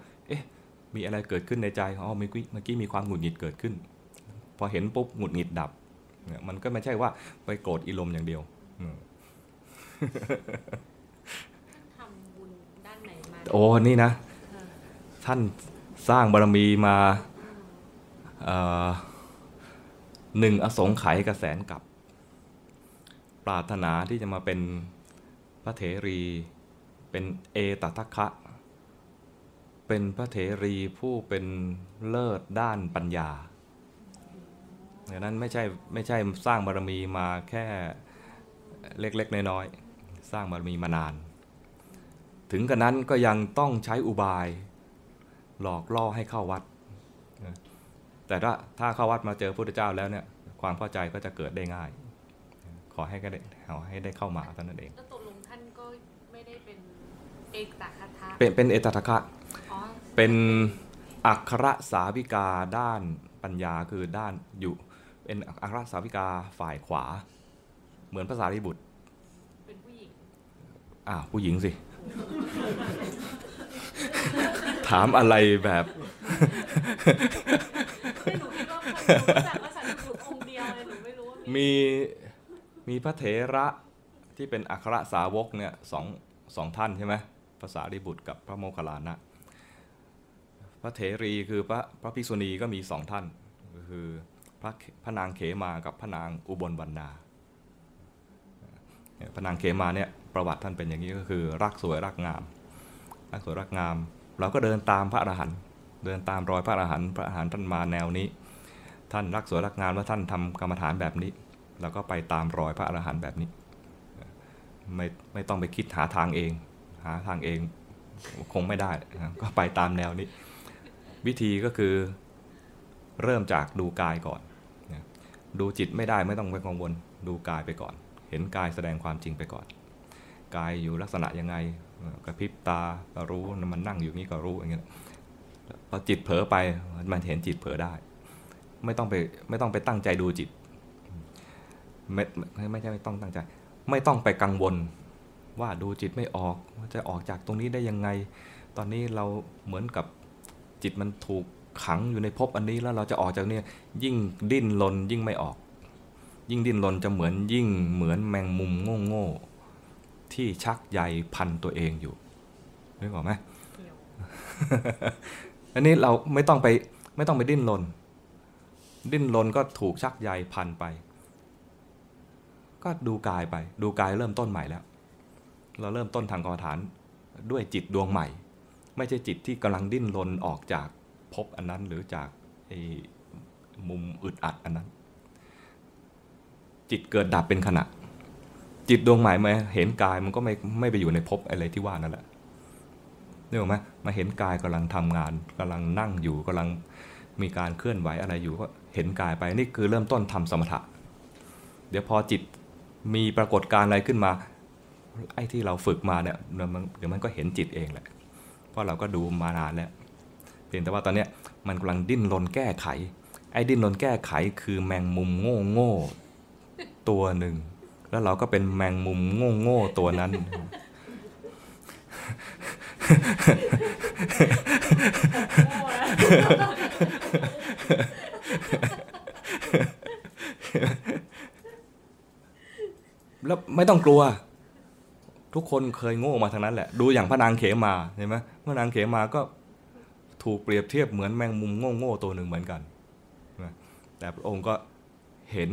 มีอะไรเกิดขึ้นในใจอ๋อเมื่อกี้เมื่อกี้มีความหงุดหงิดเกิดขึ้น พอเห็นปุ๊บหงุดหงิดดับเนี่ยมันก็ไม่ใช่ว่าไปโกรธอีลมอย่างเดียวอืมทำบุญด้านไหนมาโอ้นี่นะเออท่านสร้างบารมีมาเอ่อหนึ่งอสงไขยกระแสนกับ ปรารถนาที่จะมาเป็นพระเถรี เป็นเอตทัคคะ เป็นพระเถรีผู้เป็นเลิศด้านปัญญาดังนั้นไม่ใช่ไม่ใช่สร้างบารมีมาแค่เล็กๆน้อยๆสร้างบารมีมานาน ถึงกระนั้นก็ยังต้องใช้อุบาย หลอกล่อให้เข้าวัดนะแต่ถ้าถ้าเข้าวัดมาเจอพระพุทธเจ้าแล้วเนี่ยความเข้าใจก็จะเกิดได้ง่าย ขอให้ก็ได้ขอให้ได้เข้ามาเท่านั้นเองแล้วตกลงท่านก็ไม่ได้เป็นเอกตาคาถาเป็นเป็นเอตทัคคะอ๋อ เป็นอัครสาวิกาด้านปัญญาคือด้านอยู่ เป็นอัครสาวิกาฝ่ายขวา เหมือนภาษาริบุตรเป็นผู้หญิงอ่าวผู้หญิงสิ ถามอะไรแบบไม่หนูคิดว่าคนรู้จักภาษาญี่ปุ่นองค์เดียวเลยหนูไม่รู้ว่ามีมีมีพระเถระที่เป็นอัครสาวกเนี่ยสองสองท่านใช่ไหมภาษาริบุตรกับพระโมคคัลลานะ พระเถรีคือพระพระภิกษุณีก็มีสองท่านก็คือพระพระนางเขมากับพระนางอุบลวรรณาพระนางเขมาเนี่ยประวัติท่านเป็นอย่างนี้ก็คือรักสวยรักงาม รักสวยรักงาม เราก็เดินตามพระอรหันต์เดินตามรอยพระอรหันต์พระอรหันต์ท่านมาแนวนี้ ท่านรักสวยรักงามแล้วท่านทำกรรมฐานแบบนี้เราก็ไปตามรอยพระอรหันต์แบบนี้ ไม่ไม่ต้องไปคิดหาทางเอง หาทางเองคงไม่ได้ก็ไปตามแนวนี้ วิธีก็คือเริ่มจากดูกายก่อนนะดูจิตไม่ได้ไม่ต้องไปกังวล ดูกายไปก่อน เห็นกายแสดงความจริงไปก่อน กายอยู่ลักษณะยังไงกระพริบตาก็รู้มันนั่งอยู่นี่ก็รู้อย่างเงี้ยพอจิตเผลอไปมันเห็นจิตเผลอได้ ไม่ต้องไปไม่ต้องไปตั้งใจดูจิตไม่ไม่ไม่ใช่ไม่ต้องตั้งใจ ไม่ต้องไปกังวลว่าดูจิตไม่ออกว่าจะออกจากตรงนี้ได้ยังไง ตอนนี้เราเหมือนกับ จิตมันถูกขังอยู่ในภพอันนี้แล้วเราจะออกจากเนี่ยยิ่งดิ้นรนยิ่งไม่ออก ยิ่งดิ้นรนจะเหมือนยิ่งเหมือนแมงมุมโง่ๆที่ชักใยพันตัวเองอยู่นึกออกไหมอันนี้เราไม่ต้องไปไม่ต้องไปดิ้นรนดิ้นรนก็ถูกชักใยพันไป ก็ดูกายไป ดูกายเริ่มต้นใหม่แล้ว เราเริ่มต้นทางกรรมฐานด้วยจิตดวงใหม่ ไม่ใช่จิตที่กำลังดิ้นรนออกจากภพอันนั้นหรือจากมุมอึดอัดอันนั้น จิตเกิดดับเป็นขณะ จิตดวงใหม่มาเห็นกายมันก็ไม่ไม่ไปอยู่ในภพอะไรที่ว่านั่นแหละนึกออกไหมมาเห็นกายกำลังทำงานกำลังนั่งอยู่กำลังมีการเคลื่อนไหวอะไรอยู่ก็เห็นกายไปนี่คือเริ่มต้นทำสมถะ เดี๋ยวพอจิตมีปรากฏการณ์อะไรขึ้นมาไอ้ที่เราฝึกมาเนี่ยเดี๋ยวมันก็เห็นจิตเองแหละ ราะเราก็ดูมานานแล้วเพียงแต่ว่าตอนนี้มันกำลังดิ้นรนแก้ไข ไอ้ดิ้นรนแก้ไขคือแมงมุมโง่โง่ๆตัวหนึ่ง แล้วเราก็เป็นแมงมุมโง่โง่ๆตัวนั้น แล้วไม่ต้องกลัว ทุกคนเคยโง่มาทางนั้นแหละ ดูอย่างพระนางเขมาเห็นไหมพระนางเขมาก็ถูกเปรียบเทียบเหมือนแมงมุมโง่ๆตัวหนึ่งเหมือนกันนะแต่พระองค์ก็เห็น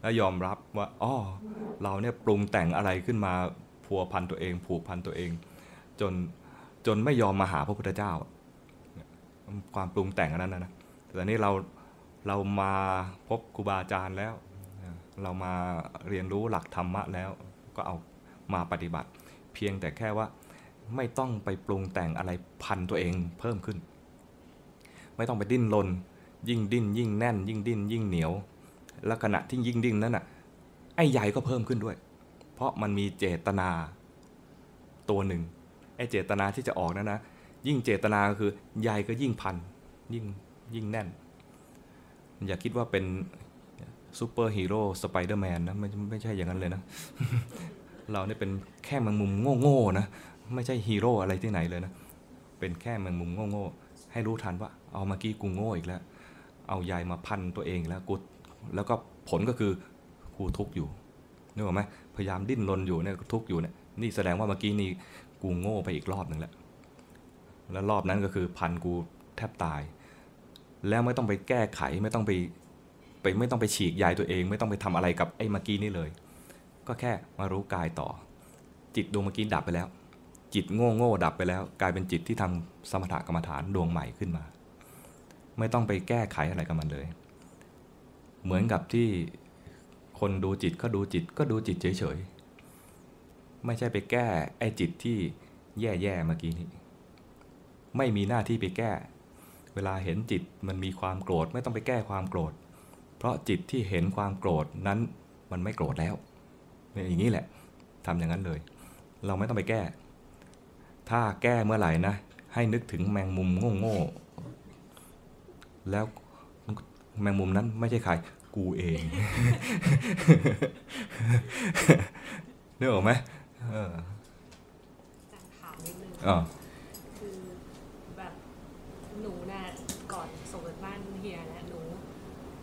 และยอมรับว่าอ๋อเราเนี่ยปรุงแต่งอะไรขึ้นมาพัวพันตัวเอง ผูกพันตัวเอง จนจนไม่ยอมมาหาพระพุทธเจ้า ความปรุงแต่งอันนั้นนะนะแต่นี่เราเรามาพบครูบาอาจารย์แล้ว เรามาเรียนรู้หลักธรรมะแล้วก็เอา มาปฏิบัติ เพียงแต่แค่ว่าไม่ต้องไปปรุงแต่งอะไรพันตัวเองเพิ่มขึ้น ไม่ต้องไปดิ้นรนยิ่งดิ้นยิ่งแน่น ยิ่งดิ้นยิ่งเหนียว และขณะที่ยิ่งดิ้นนั้นน่ะไอ้ใยก็เพิ่มขึ้นด้วย เพราะมันมีเจตนาตัวหนึ่งไอ้เจตนาที่จะออกนั้นนะยิ่งเจตนาก็คือใยก็ยิ่งพันยิ่งยิ่งแน่น อย่าคิดว่าเป็นซูเปอร์ฮีโร่สไปเดอร์แมนนะไม่ไม่ใช่อย่างนั้นเลยนะ เราเนี่ยเป็นแค่แมงมุมโง่ๆนะ ไม่ใช่ฮีโร่อะไรที่ไหนเลยนะ เป็นแค่แมงมุมโง่ๆให้รู้ทันว่า เอ้าเมื่อกี้กูโง่อีกแล้ว เอาใยมาพันตัวเองแล้วกูแล้วก็ผลก็คือกูทุกข์อยู่นึกออกไหมพยายามดิ้นรนอยู่เนี่ยทุกข์อยู่เนี่ยนี่แสดงว่าเมื่อกี้นี่กูโง่ไปอีกรอบหนึ่งแล้วแล้วรอบนั้นก็คือพันกูแทบตาย แล้วไม่ต้องไปแก้ไขไม่ต้องไปไปไม่ต้องไปฉีกใยตัวเอง ไม่ต้องไปทำอะไรกับไอ้เมื่อกี้นี่เลย ก็แค่มารู้กายต่อ จิตดวงเมื่อกี้ดับไปแล้ว จิตโง่โง่ดับไปแล้ว กลายเป็นจิตที่ทำสมถกรรมฐานดวงใหม่ขึ้นมา ไม่ต้องไปแก้ไขอะไรกับมันเลย เหมือนกับที่คนดูจิตก็ดูจิตก็ดูจิตเฉยๆ ไม่ใช่ไปแก้ไอ้จิตที่แย่ๆเมื่อกี้นี้ ไม่มีหน้าที่ไปแก้ เวลาเห็นจิตมันมีความโกรธไม่ต้องไปแก้ความโกรธ เพราะจิตที่เห็นความโกรธนั้นมันไม่โกรธแล้ว เนี่ยอย่างนี้แหละทำอย่างนั้นเลย เราไม่ต้องไปแก้ ถ้าแก้เมื่อไหร่นะ ให้นึกถึงแมงมุมโง่ๆแล้วแมงมุมนั้นไม่ใช่ใครกูเองนึกออกไหมเออจะถามนิดนึงอ๋อคือแบบหนูน่ะก่อนส่งกันบ้านเฮียนะหนู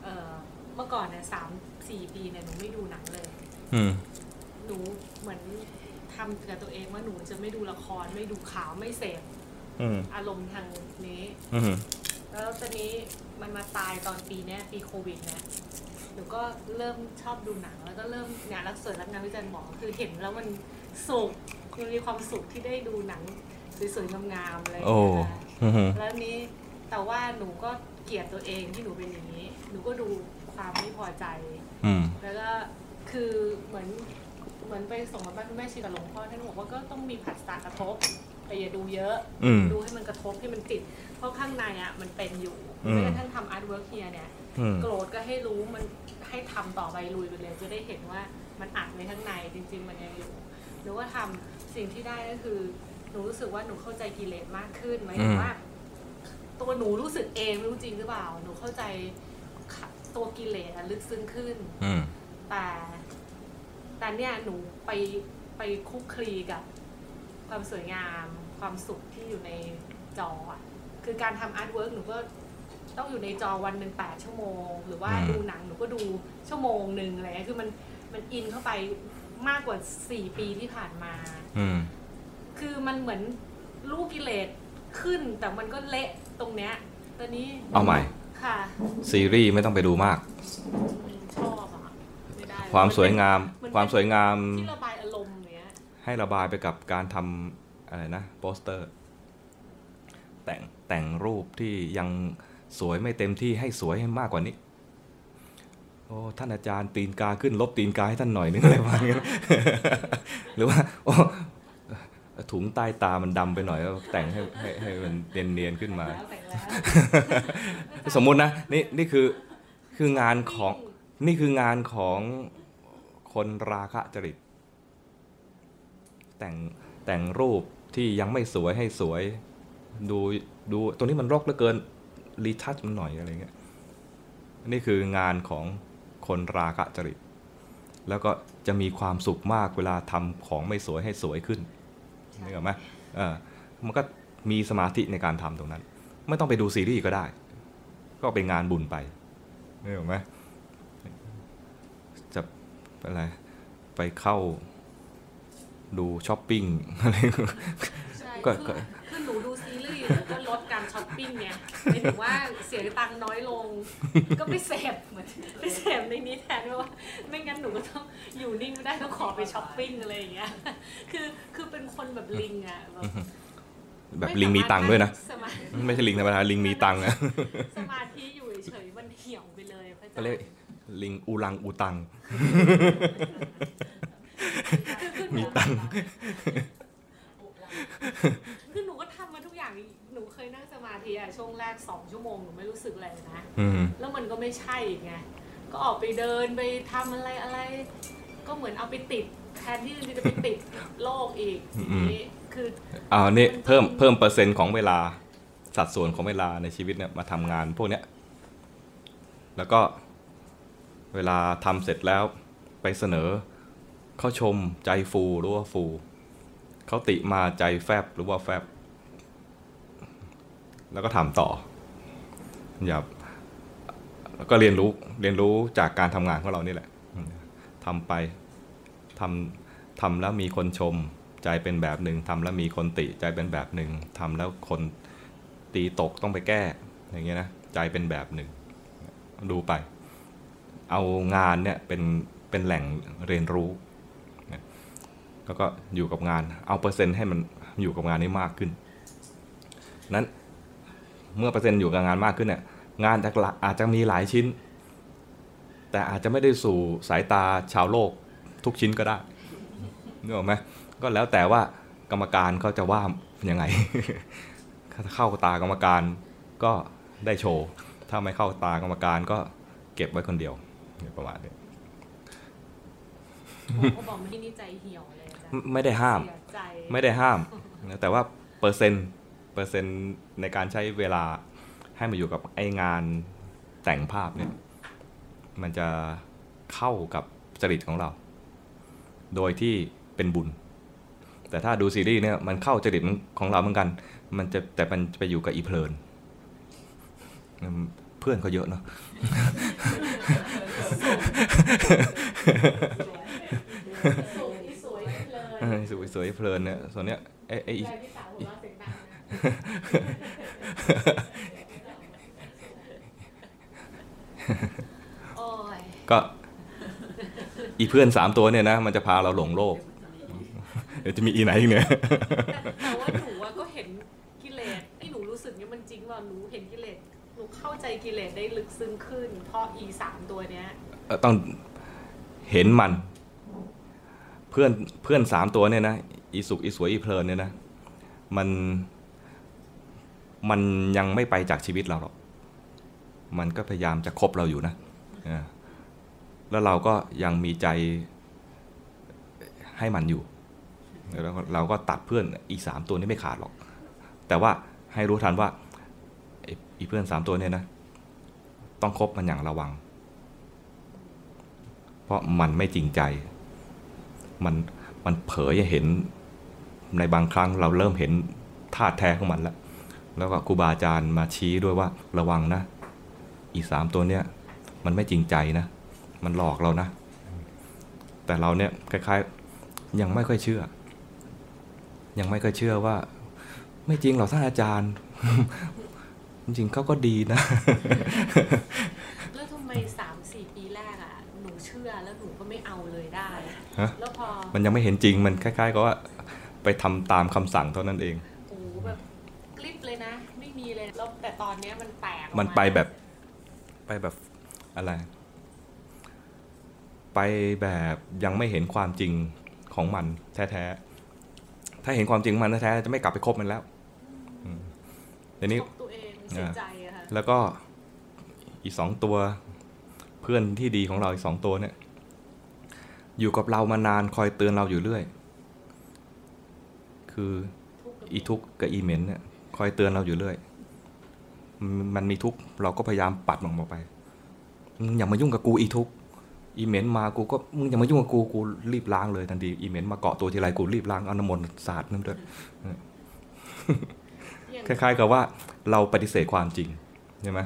เอ่อเมื่อก่อนเนี่ยสามสี่ปีเนี่ยหนูไม่ดูหนังเลย อืม หนูเหมือนทำกับตัวเองว่าหนู จะไม่ดูละครไม่ดูข่าวไม่เสพอืมอารมณ์ทางนี้อืมแล้วตอนนี้มันมาตายตอนปีเนี้ยปีโควิดเนี่ยหนูก็เริ่มชอบดูหนัง แล้วก็เริ่มงานรักษารักงานวิจัยหมอคือเห็นแล้วมันสุขมันมีความสุขที่ได้ดูหนังสวยๆงามๆอะไรอย่างโอ้เงี้ยค่ะอืมแล้วนี้แต่ว่าหนูก็เกลียดตัวเองที่หนูเป็นอย่างนี้ หนูก็ดูความไม่พอใจอืมแล้วก็คือเหมือน เหมือนไปส่งมาบ้านคุณแม่ชีกับหลวงพ่อท่านบอกว่าก็ต้องมีผัสสะกระทบ แต่อย่าดูเยอะ อืม ดูให้มันกระทบให้มันติด เพราะข้างในอะมันเป็นอยู่อืมไม่กระทั่งทำ artwork เฮียเนี่ย อืม โกรธก็ให้รู้มันให้ทำต่อไปลุยไปเลยจะได้เห็นว่ามันอัดไว้ข้างในจริง ๆ มันยังอยู่ หนูก็ทำสิ่งที่ได้ก็คือ หนูรู้สึกว่าหนูเข้าใจกิเลสมากขึ้นหมายถึงว่า อืม ตัวหนูรู้สึกเองไม่รู้จริงหรือเปล่า หนูเข้าใจตัวกิเลสอะลึกซึ้งขึ้น อืม แต่ แต่เนี่ยหนูไปไปคลุกคลีกับความสวยงามความสุขที่อยู่ในจออะคือการทำ artwork หนูก็ต้องอยู่ในจอวันหนึ่งแปดชั่วโมง หรือว่าอืมดูหนังหนูก็ดูชั่วโมงหนึ่งอะไรเงี้ยคือมันมันอินเข้าไปมากกว่าสี่ปีที่ผ่านมา อืม คือมันเหมือนลูกกิเลสขึ้นแต่มันก็เละตรงเนี้ยตอนนี้เอาใหม่ ค่ะ ซีรีส์ไม่ต้องไปดูมาก ชอบอะไม่ได้ ความสวยงามมันเป็นความสวยงามที่ระบายอารมณ์เนี้ยให้ระบายไปกับการทำอะไรนะโปสเตอร์ แต่งแต่งรูปที่ยังสวยไม่เต็มที่ให้สวยให้มากกว่านี้โอ้ท่านอาจารย์ตีนกาขึ้นลบตีนกาให้ท่านหน่อยนึงอะไรประมาณนี้หรือว่าโอ้ถุงใต้ตามันดำไปหน่อยแล้วแต่งให้ให้ให้มันเนียนๆขึ้นมาแล้วแต่งแล้วสมมุตินะนี่นี่คือคืองานของนี่คืองานของ คนราคะจริต แต่งแต่งรูปที่ยังไม่สวยให้สวย ดูดูตรงนี้มันรกเหลือเกินรีทัชมันหน่อยอะไรเงี้ยนี่คืองานของคนราคะจริต แล้วก็จะมีความสุขมากเวลาทำของไม่สวยให้สวยขึ้นนึกออกไหมเออมันก็มีสมาธิในการทำตรงนั้น ไม่ต้องไปดูซีรีส์ก็ได้ ก็เป็นงานบุญไปนึกออกไหม อะไรไปเข้าดูช้อปปิ้งอะไรใช่ก็คือก็คือหนูดูซีรีส์แล้วก็ลดการช้อปปิ้งเนี่ยหมายถึงว่าเสียตังค์น้อยลง ก็ไปเสพเหมือนไปเสพในนี้แทนเพราะว่าไม่งั้นหนูก็ต้องอยู่นิ่งไม่ได้ต้องขอไปช้อปปิ้งอะไรอย่างเงี้ยคือคือเป็นคนแบบลิงอะแบบแบบลิงมีตังค์ด้วยนะสมาไม่ใช่ลิงธรรมดาลิงมีตังค์นะสมาธิอยู่เฉยๆมันเหี่ยวไปเลยพระอาจาก็รเรียกย์ ลิงอูรังอูตังคือหนูมีตังค์คือหนูก็ทำมาทุกอย่างหนูเคยนั่งสมาธิอะช่วงแรกสองชั่วโมงหนูไม่รู้สึกอะไรเลยนะอืมแล้วมันก็ไม่ใช่ไง ก็ออกไปเดินไปทำอะไรอะไร ก็เหมือนเอาไปติดแทนที่จะไปติดโลกอีกอืมนี่คืออ่านี่เพิ่มเพิ่มเปอร์เซ็นต์ของเวลาสัดส่วนของเวลาในชีวิตเนี่ยมาทำงานพวกเนี้ยแล้วก็ เวลาทำเสร็จแล้วไปเสนอ เขาชมใจฟูหรือว่าฟู เขาติมาใจแฟบหรือว่าแฟบ แล้วก็ทำต่ออย่าแล้วก็เรียนรู้เรียนรู้จากการทำงานของเรานี่แหละทำไปทำทำแล้วมีคนชมใจเป็นแบบหนึ่งทำแล้วมีคนติใจเป็นแบบหนึ่งทำแล้วคนตีตกต้องไปแก้อย่างเงี้ยนะใจเป็นแบบหนึ่งดูไป เอางานเนี่ยเป็นเป็นแหล่งเรียนรู้นะแล้วก็อยู่กับงาน เอาเปอร์เซ็นต์ให้มันอยู่กับงานนี้มากขึ้น นั้นเมื่อเปอร์เซ็นต์อยู่กับงานมากขึ้นเนี่ยงานจะอาจจะมีหลายชิ้น แต่อาจจะไม่ได้สู่สายตาชาวโลกทุกชิ้นก็ได้นึกออกไหมก็แล้วแต่ว่ากรรมการเขาจะว่ายังไงถ้าเข้าตากรรมการก็ได้โชว์ ถ้าไม่เข้าตากรรมการก็เก็บไว้คนเดียว ประมาณนี้หมอเขาบอกไม่ที่นี่ใจเหี่ยวเลยอาจารย์ไม่ได้ห้ามเสียใจไม่ได้ห้ามนะแต่ว่าเปอร์เซ็นต์เปอร์เซ็นต์ในการใช้เวลาให้มาอยู่กับไองานแต่งภาพเนี่ย มันจะเข้ากับจริตของเรา โดยที่เป็นบุญ แต่ถ้าดูซีรีส์เนี่ยมันเข้าจริตของเราเหมือนกัน มันจะแต่มันไปอยู่กับอีเพลินอืมเพื่อนเขาเยอะเนาะ สวยสวยเลยเออสวยสวยเพลินเนี่ยส่วนเนี้ยไอ้ไอ้ใจพี่สาวหัวเราะเสียงดังนะโอ้ยก็อีเพื่อนสามตัวเนี่ยนะ มันจะพาเราหลงโลก เดี๋ยวจะมีอีไหนอีกเนี่ยแต่ว่าหนูอะก็เห็นกิเลสที่หนูรู้สึกเนี่ยมันจริงว่าหนูเห็นกิเลสหนูเข้าใจกิเลสได้ลึกซึ้งขึ้นเพราะอีสามตัวเนี้ยเอ่อ ต้องเห็นมัน เพื่อนเพื่อนสามตัวเนี่ยนะอีสุกอีสวยอีเพลินเนี่ยนะมันมันยังไม่ไปจากชีวิตเราหรอกมันก็พยายามจะคบเราอยู่นะแล้วเราก็ยังมีใจให้มันอยู่แล้วเราก็ตัดเพื่อนอีสามตัวนี้ไม่ขาดหรอก แต่ว่าให้รู้ทันว่าอีเพื่อนสามตัวเนี่ยนะ ต้องคบมันอย่างระวัง ราะมันไม่จริงใจ มันมันเผยให้เห็นในบางครั้งเราเริ่มเห็นท่าแท้ของมันแล้ว แล้วก็ครูบาอาจารย์มาชี้ด้วยว่าระวังนะ อีสามตัวเนี้ยมันไม่จริงใจนะ มันหลอกเรานะ แต่เราเนี่ยคล้ายๆยังไม่ค่อยเชื่อ ยังไม่ค่อยเชื่อว่า ไม่จริงหรอกท่านอาจารย์ จริงเขาก็ดีนะ แล้วทำไมสา ฮะแล้วพอมันยังไม่เห็นจริงมันคล้ายๆกับว่าไปทำตามคำสั่งเท่านั้นเองโอ้โหแบบกลิปเลยนะ ไม่มีเลยแล้วแต่ตอนเนี้ยมันแตกออกามันไปแบบไปแบบอะไร ไปแบบยังไม่เห็นความจริงของมัน แท้ๆถ้าเห็นความจริงของมันแท้ๆจะไม่กลับไปคบมันแล้วอืมทีนี้ชกตัวเองเสียใจอะค่ะแล้วก็อีกสองตัว เพื่อนที่ดีของเราอีกสองตัวเนี่ย อยู่กับเรามานานคอยเตือนเราอยู่เรื่อย คือทุกข์กับอีทุกข์กับอีเหม็นเนี่ยคอยเตือนเราอยู่เรื่อย มันมันมีทุกข์เราก็พยายามปัดมันออกไปมึงอย่ามายุ่งกับกูอีทุกข์อีเหม็นมากูก็มึงอย่ามายุ่งกับกูกูรีบล้างเลยทันทีอีเหม็นมาเกาะตัวทีไรกูรีบล้างเอาน้ำมนต์สาดนั่นด้วยอย่างคล้ายๆกับว่าเราปฏิเสธความจริงใช่ไหม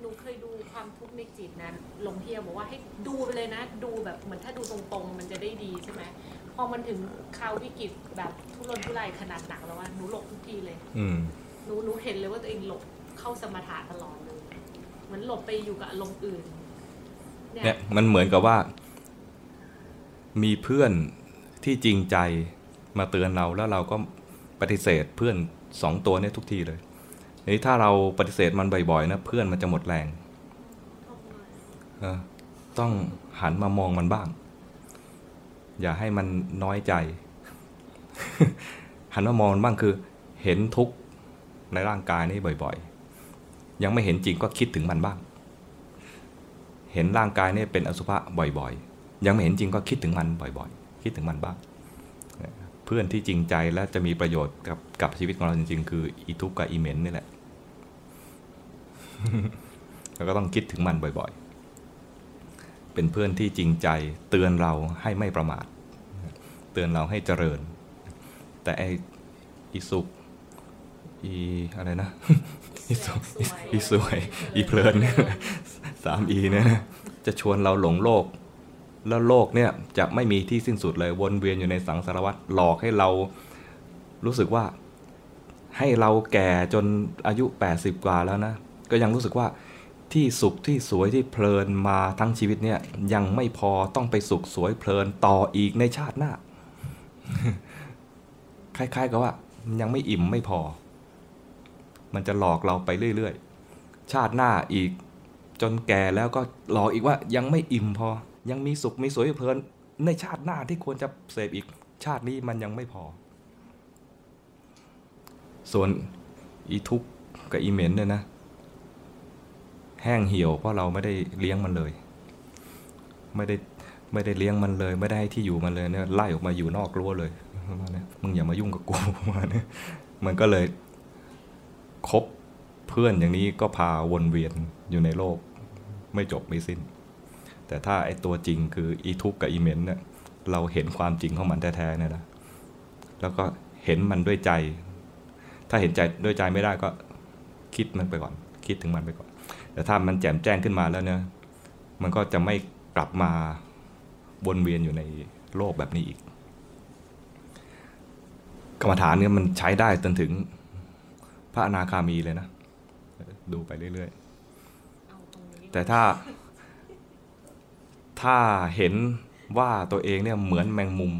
หนูเคยดูความทุกข์ในจิตนะหลวงเพียบอกว่าให้ดูไปเลยนะดู แบบเหมือนถ้าดูตรงๆ มันจะได้ดีใช่ไหมพอมันถึงคราววิกฤตแบบทุรนทุรายขนาดหนักแล้วว่าหนูหลบทุกทีเลยอืมหนูหนูเห็นเลยว่าตัวเองหลบเข้าสมถะตลอดเลยเหมือนหลบไปอยู่กับอารมณ์อื่น เนี่ยเนี่ยมันเหมือนกับว่า มีเพื่อนที่จริงใจมาเตือนเราแล้วเราก็ปฏิเสธเพื่อนสองตัวเนี่ยทุกทีเลยทีนี้ถ้าเราปฏิเสธมันบ่อยๆนะเพื่อนมันจะหมดแรงเออต้อง หันมามองมันบ้าง อย่าให้มันน้อยใจ หันมามองมันบ้างคือ เห็นทุกข์ในร่างกายนี้บ่อยๆ ยังไม่เห็นจริงก็คิดถึงมันบ้าง เห็นร่างกายนี่เป็นอสุภะบ่อยๆ ยังไม่เห็นจริงก็คิดถึงมันบ่อยๆ คิดถึงมันบ้าง เพื่อนที่จริงใจและจะมีประโยชน์กับกับชีวิตของเราจริงๆ คืออีทุกข์กับอีเหม็นนี่แหละแล้วก็ต้องคิดถึงมันบ่อยๆ เป็นเพื่อนที่จริงใจ เตือนเราให้ไม่ประมาท เตือนเราให้เจริญ แต่ไออีสุขอีอะไรนะอีสุขอีสวยอีเพลินสามอีเนี่ยจะชวนเราหลงโลก แล้วโลกเนี่ยจะไม่มีที่สิ้นสุดเลยวนเวียนอยู่ในสังสารวัฏหลอกให้เรารู้สึกว่าให้เราแก่จนอายุ 80 กว่าแล้วนะ ก็ยังรู้สึกว่า ที่สุขที่สวยที่เพลินมาทั้งชีวิตเนี่ยยังไม่พอต้องไปสุขสวยเพลินต่ออีกในชาติหน้า คล้ายๆกับว่ามันยังไม่อิ่มไม่พอ มันจะหลอกเราไปเรื่อยๆ ชาติหน้าอีก จนแก่แล้วก็หลอกอีกว่ายังไม่อิ่มพอ ยังมีสุขมีสวยเพลิน ในชาติหน้าที่ควรจะเสพอีก ชาตินี้มันยังไม่พอ ส่วนอีทุกกับอีเหม็นเนี่ยนะ แห้งเหี่ยวเพราะเราไม่ได้เลี้ยงมันเลย ไม่ได้ไม่ได้เลี้ยงมันเลย ไม่ได้ให้ที่อยู่มันเลยเนี่ยไล่ออกมาอยู่นอกรั้วเลยมาณนี้มึงอย่ามายุ่งกับกูมาณนี้มันก็เลยคบเพื่อนอย่างนี้ก็พาวนเวียนอยู่ในโลก ไม่จบไม่สิ้น แต่ถ้าไอตัวจริงคืออีทุกกับอีเมนเนี่ยเราเห็นความจริงของมันแท้ๆเนี่ยนะแล้วก็เห็นมันด้วยใจ ถ้าเห็นใจด้วยใจไม่ได้ก็คิดมันไปก่อน คิดถึงมันไปก่อน แต่ถ้ามันแจ่มแจ้งขึ้นมาแล้วเนี่ยมันก็จะไม่กลับมาวนเวียนอยู่ในโลกแบบนี้อีก กรรมฐานเนี่ยมันใช้ได้จนถึงพระอนาคามีเลยนะ ดูไปเรื่อยเอาตรงนี้ๆแต่ถ้า ถ้าเห็นว่าตัวเองเนี่ยเหมือนแมงมุม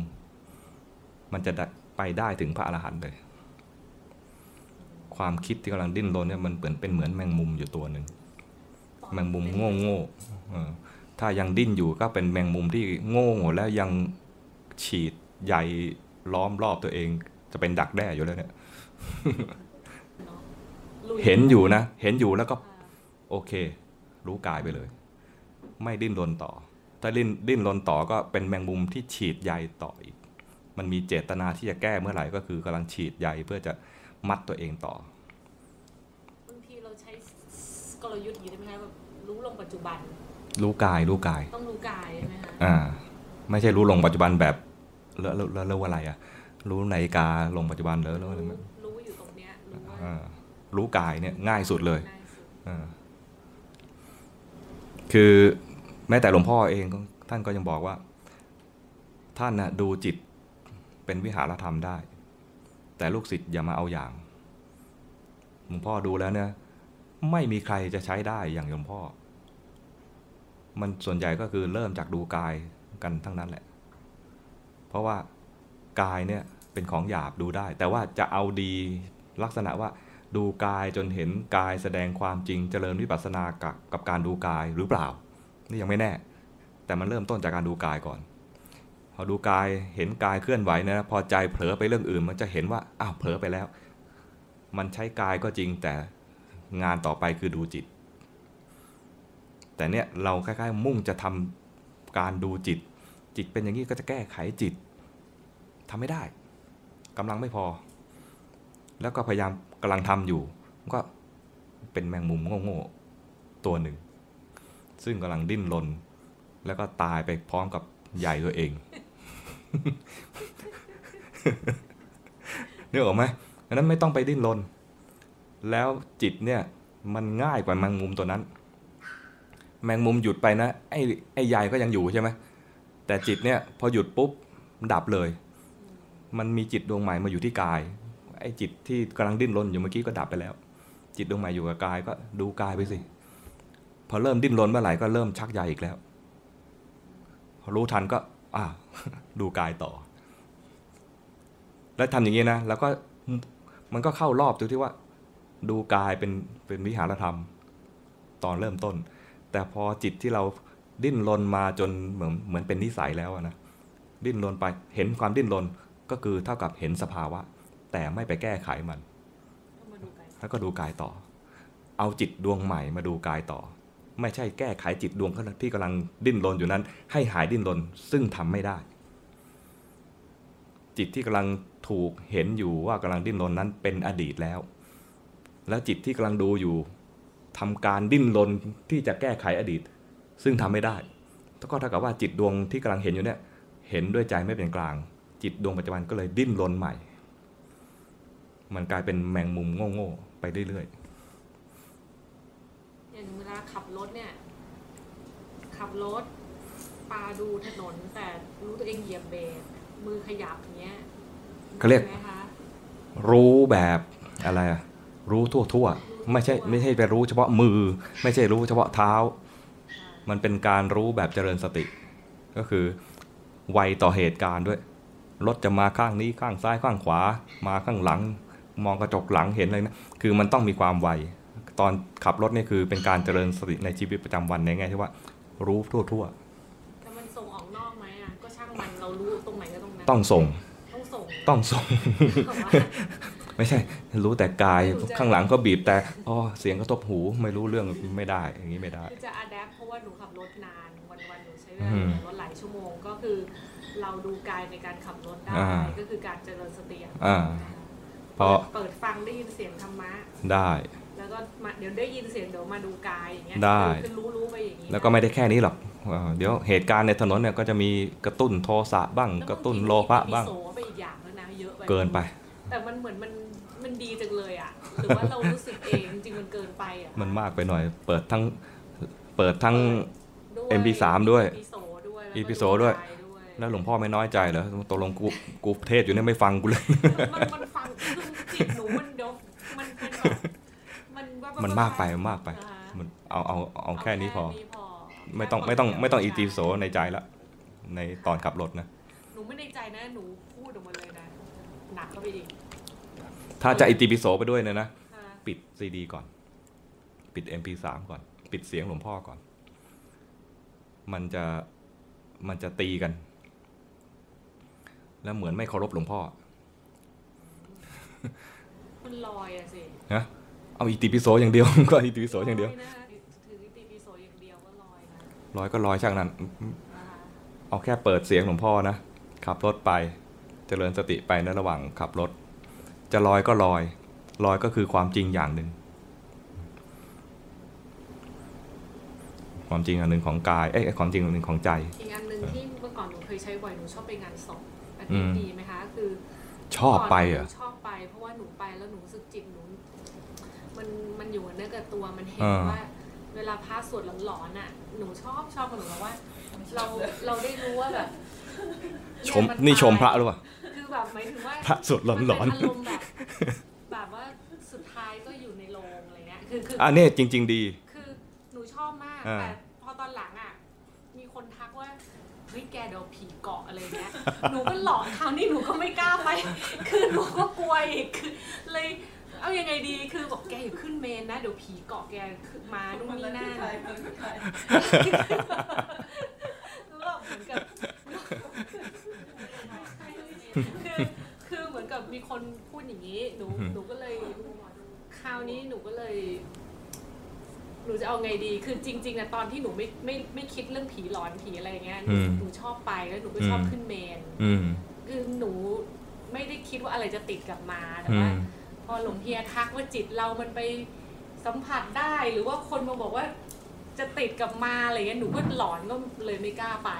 มันจะได้ไปได้ถึงพระอรหันต์เลย ความคิดที่กำลังดิ้นรนเนี่ยมันเหมือนเป็นเหมือนแมงมุมอยู่ตัวหนึ่ง แมงมุมโง่โง่ๆเออถ้ายังดิ้นอยู่ก็เป็นแมงมุมที่โง่แล้วยังฉีดใยล้อมรอบตัวเอง จะเป็นดักแด้อยู่แล้วเนี่ยลุยเห็นอยู่นะ เห็นอยู่แล้วก็ค่ะโอเค รู้กายไปเลย ไม่ดิ้นรนต่อ ถ้าดิ้นดิ้นรนต่อก็เป็นแมงมุมที่ฉีดใยต่ออีก มันมีเจตนาที่จะแก้เมื่อไหร่ก็คือกำลังฉีดใยเพื่อจะมัดตัวเองต่อบางทีเราใช้กลยุทธ์อยู่ใช่ไหมคะแบบ รู้ลงปัจจุบัน รู้กายรู้กาย ต้องรู้กายใช่ไหมคะอ่า ไม่ใช่รู้ลงปัจจุบันแบบเลอะเลอะเลอะเลอะว่าอะไรอะ รู้นาฬิกาลงปัจจุบันเลอะเลอะอะไรรู้ไม่รู้อยู่ตรงเนี้ยรู้ว่าอ่ารู้กายเนี่ยง่ายสุดเลยง่ายสุดอ่าคือแม้แต่หลวงพ่อเองก็ท่านก็ยังบอกว่า ท่านนะดูจิตเป็นวิหารธรรมได้ แต่ลูกศิษย์อย่ามาเอาอย่างหลวงพ่อดูแล้วเนี่ยไม่มีใครจะใช้ได้อย่างหลวงพ่อ มันส่วนใหญ่ก็คือเริ่มจากดูกายกันทั้งนั้นแหละ เพราะว่ากายเนี่ยเป็นของหยาบดูได้ แต่ว่าจะเอาดีลักษณะว่าดูกายจนเห็นกายแสดงความจริงเจริญวิปัสสนากับกับการดูกายหรือเปล่า นี่ยังไม่แน่ แต่มันเริ่มต้นจากการดูกายก่อน พอดูกายเห็นกายเคลื่อนไหวนะพอใจเผลอไปเรื่องอื่น มันจะเห็นว่าอ้าวเผลอไปแล้ว มันใช้กายก็จริงแต่งานต่อไปคือดูจิต แต่เนี่ยเราคล้ายๆมุ่งจะทำการดูจิต จิตเป็นอย่างนี้ก็จะแก้ไขจิตทำไม่ได้กำลังไม่พอ แล้วก็พยายามกำลังทำอยู่ก็เป็นแมงมุมโง่ๆตัวหนึ่ง ซึ่งกำลังดิ้นรนแล้วก็ตายไปพร้อมกับใหญ่ตัวเองนึกออกไหมดังนั้นไม่ต้องไปดิ้นรนแล้วจิตเนี่ยมันง่ายกว่าแมงมุมตัวนั้น แมงมุมหยุดไปนะไอ้ไอ้ใหญ่ก็ยังอยู่ใช่ไหมแต่จิตเนี่ยพอหยุดปุ๊บดับเลย มันมีจิตดวงใหม่มาอยู่ที่กาย ไอ้จิตที่กำลังดิ้นรนอยู่เมื่อกี้ก็ดับไปแล้ว จิตดวงใหม่อยู่กับกายก็ดูกายไปสิ พอเริ่มดิ้นรนเมื่อไหร่ก็เริ่มชักใยอีกแล้ว พอรู้ทันก็อ่าดูกายต่อ แล้วทำอย่างนี้นะแล้วก็มันก็เข้ารอบตรงที่ว่า ดูกายเป็นเป็นวิหารธรรม ตอนเริ่มต้น แต่พอจิตที่เราดิ้นรนมาจนเหมือนเหมือนเป็นนิสัยแล้วนะดิ้นรนไปเห็นความดิ้นรนก็คือเท่ากับเห็นสภาวะ แต่ไม่ไปแก้ไขมัน แล้วก็ดูกายต่อ เอาจิตดวงใหม่มาดูกายต่อ ไม่ใช่แก้ไขจิตดวงที่กำลังดิ้นรนอยู่นั้น ให้หายดิ้นรนซึ่งทำไม่ได้ จิตที่กำลังถูกเห็นอยู่ว่ากำลังดิ้นรนนั้นเป็นอดีตแล้ว แล้วจิตที่กำลังดูอยู่ ทำการดิ้นรนที่จะแก้ไขอดีต ซึ่งทำไม่ได้ก็เท่ากับว่าจิตดวงที่กำลังเห็นอยู่เนี่ยเห็นด้วยใจไม่เป็นกลาง จิตดวงปัจจุบันก็เลยดิ้นรนใหม่ มันกลายเป็นแมงมุมโง่ๆไปเรื่อยอย่างเวลาขับรถเนี่ย ขับรถปาดูถนนแต่รู้ตัวเองเหยียบเบรกมือขยับอย่างเงี้ยเขาเรียกใช่ไหมคะๆรู้แบบอะไรอะรู้ทั่วๆ ไม่ใช่ไม่ใช่ไปรู้เฉพาะมือ ไม่ใช่รู้เฉพาะเท้า มันเป็นการรู้แบบเจริญสติ ก็คือไวต่อเหตุการณ์ด้วย รถจะมาข้างนี้ข้างซ้ายข้างขวา มาข้างหลัง มองกระจกหลังเห็นเลยนะคือมันต้องมีความไวตอนขับรถนี่คือเป็นการเจริญสติในชีวิตประจำวันในแง่ที่ว่า รู้ทั่วแต่มันส่งออกนอกไหมอะก็ช่างมันเรารู้ตรงไหนก็ตรงนั้นๆต้องส่ง ต้องส่งต้องส่งแต่ว่า ไม่ใช่ รู้แต่กายไม่รู้จะข้างหลังก็บีบแต่อ๋อเสียงกระทบหูไม่รู้เรื่องไม่ได้ อย่างนี้ไม่ได้คือจะอัดแอปเพราะว่าหนูขับรถนานวันวันๆหนูใช้เวอืลามขับรถหลายชั่วโมงก็คือ เราดูกายในการขับรถได้อ่าก็คือการเจริญสติอะอ่าพอเปิดฟังได้ยินเสียงธรรมะได้แล้วก็มาเดี๋ยวได้ยินเสียงเดี๋ยวมาดูกายอย่างเงี้ยได้คือคือรู้รู้ไปอย่างงี้แล้วก็ไม่ได้แค่นี้หรอกอ่าเดี๋ยวเหตุการณ์ในถนนเนี่ยก็จะมีกระตุ้นโทสะบ้างแล้วกระตุ้นโลบภะทีบ้างมีโสไปอีกอย่างแล้วนะเยอะไปเกินไป แต่มันเหมือนมันมันดีจังเลยอะหรือว่าเรารู้สึกเองจริงๆมันเกินไปอะมันมากไปหน่อย เปิดทั้งเปิดทั้งด้วย MP3 ด้วยอิติปิโสด้วยอิติปิโสด้วยกายด้วยแล้วหลวงพ่อไม่น้อยใจเหรอตกลงกูกูเทศน์อยู่เนี่ยไม่ฟังกูเลย มันมันฟังคือจิตหนูมันเดี๋ยวมันเป็นแบบมันว่าแบบมันมากไปมันมากไปนะคะมันเอาเอาเอาแค่นี้พอพอ ไม่ต้องไม่ต้องไม่ต้องอิติปิโสในใจละ ในตอนขับรถนะ หนูไม่ในใจนะ หนูพูดออกมาเลยนะ หนักเข้าไปอีก ถ้าจะอิติปิโสไปด้วยเนี่ยนะค่ะปิดซีดีก่อน ปิด MP3 ก่อน ปิดเสียงหลวงพ่อก่อน มันจะมันจะตีกัน แล้วเหมือนไม่เคารพหลวงพ่อ มันลอยอะสินะเอาอีติปิโสอย่างเดียว ก็อีติปิโสอย่างเดียวลนะถืออีตีปิโสอย่างเดียวก็ลอยนะร้อยก็ร้อยช่างนั้นนะคะเอาแค่เปิดเสียงหลวงพ่อนะขับรถไปเจริญสติไปในระหว่างขับรถ จะลอยก็ลอย ลอยก็คือความจริงอย่างหนึ่ง ความจริงอันหนึ่งของกาย เอ้ยความจริงอันหนึ่งของใจ อีกอันหนึ่งที่เมื่อก่อนหนูเคยใช้บ่อยหนูชอบไปงานศพอันอืนี้มดีไหมคะ คือ ชอบไปเหรอหนูชอบไปเพราะว่าหนูไปแล้วหนูรู้สึกจิตหนู มันมันอยู่กับเนื้อกับตัวมันเห็นอ่าว่า เวลาพระสวดหลอนๆอะ หนูชอบชอบมันหนูบอกว่า เราเราได้รู้ว่าแบบชมเยนี่ชมพระตายหรือเปล่าคือ แบบหมายถึงว่าพระสวดหลอนๆมัเป็อารมณ์แบบแบบว่าสุดท้ายก็อยู่ในโรงอะไรเงี้ยคือคืออันนี้จริง ๆ ดี คือหนูชอบมากอ่าแต่พอตอนหลังอะมีคนทักว่าเฮ้ยแกเดี๋ยวผีเกาะอะไรเงี้ยหนูก็หลอนคราวนี้หนูก็ไม่กล้าไป คือหนูก็กลัวอีกคือเลยเอายังไงดีคือบอกแกอย่าขึ้นเมนนะ เดี๋ยวผีเกาะแกขึ้นมานู่นนี่นั่นแล้วแบบเหมือนกับ คือคือเหมือนกับมีคนพูดอย่างนี้ หนูอืมหนูก็เลยคราวนี้หนูก็เลย หนูจะเอาไงดี คือจริงๆอะตอนที่หนูไม่ไม่ไม่คิดเรื่องผีหลอนผีอะไรอย่างเงี้ยหนูอืมหนูชอบไปแล้วหนูก็ชอบอืมขึ้นเมนอืมคือหนูไม่ได้คิดว่าอะไรจะติดกลับมาแต่อืว่ามพอหลวงเฮียทักว่าจิตเรามันไปสัมผัสได้หรือว่าคนมาบอกว่าจะติดกลับมาอะไรเงี้ยหนูก็หลอนก็เลยไม่กล้าไป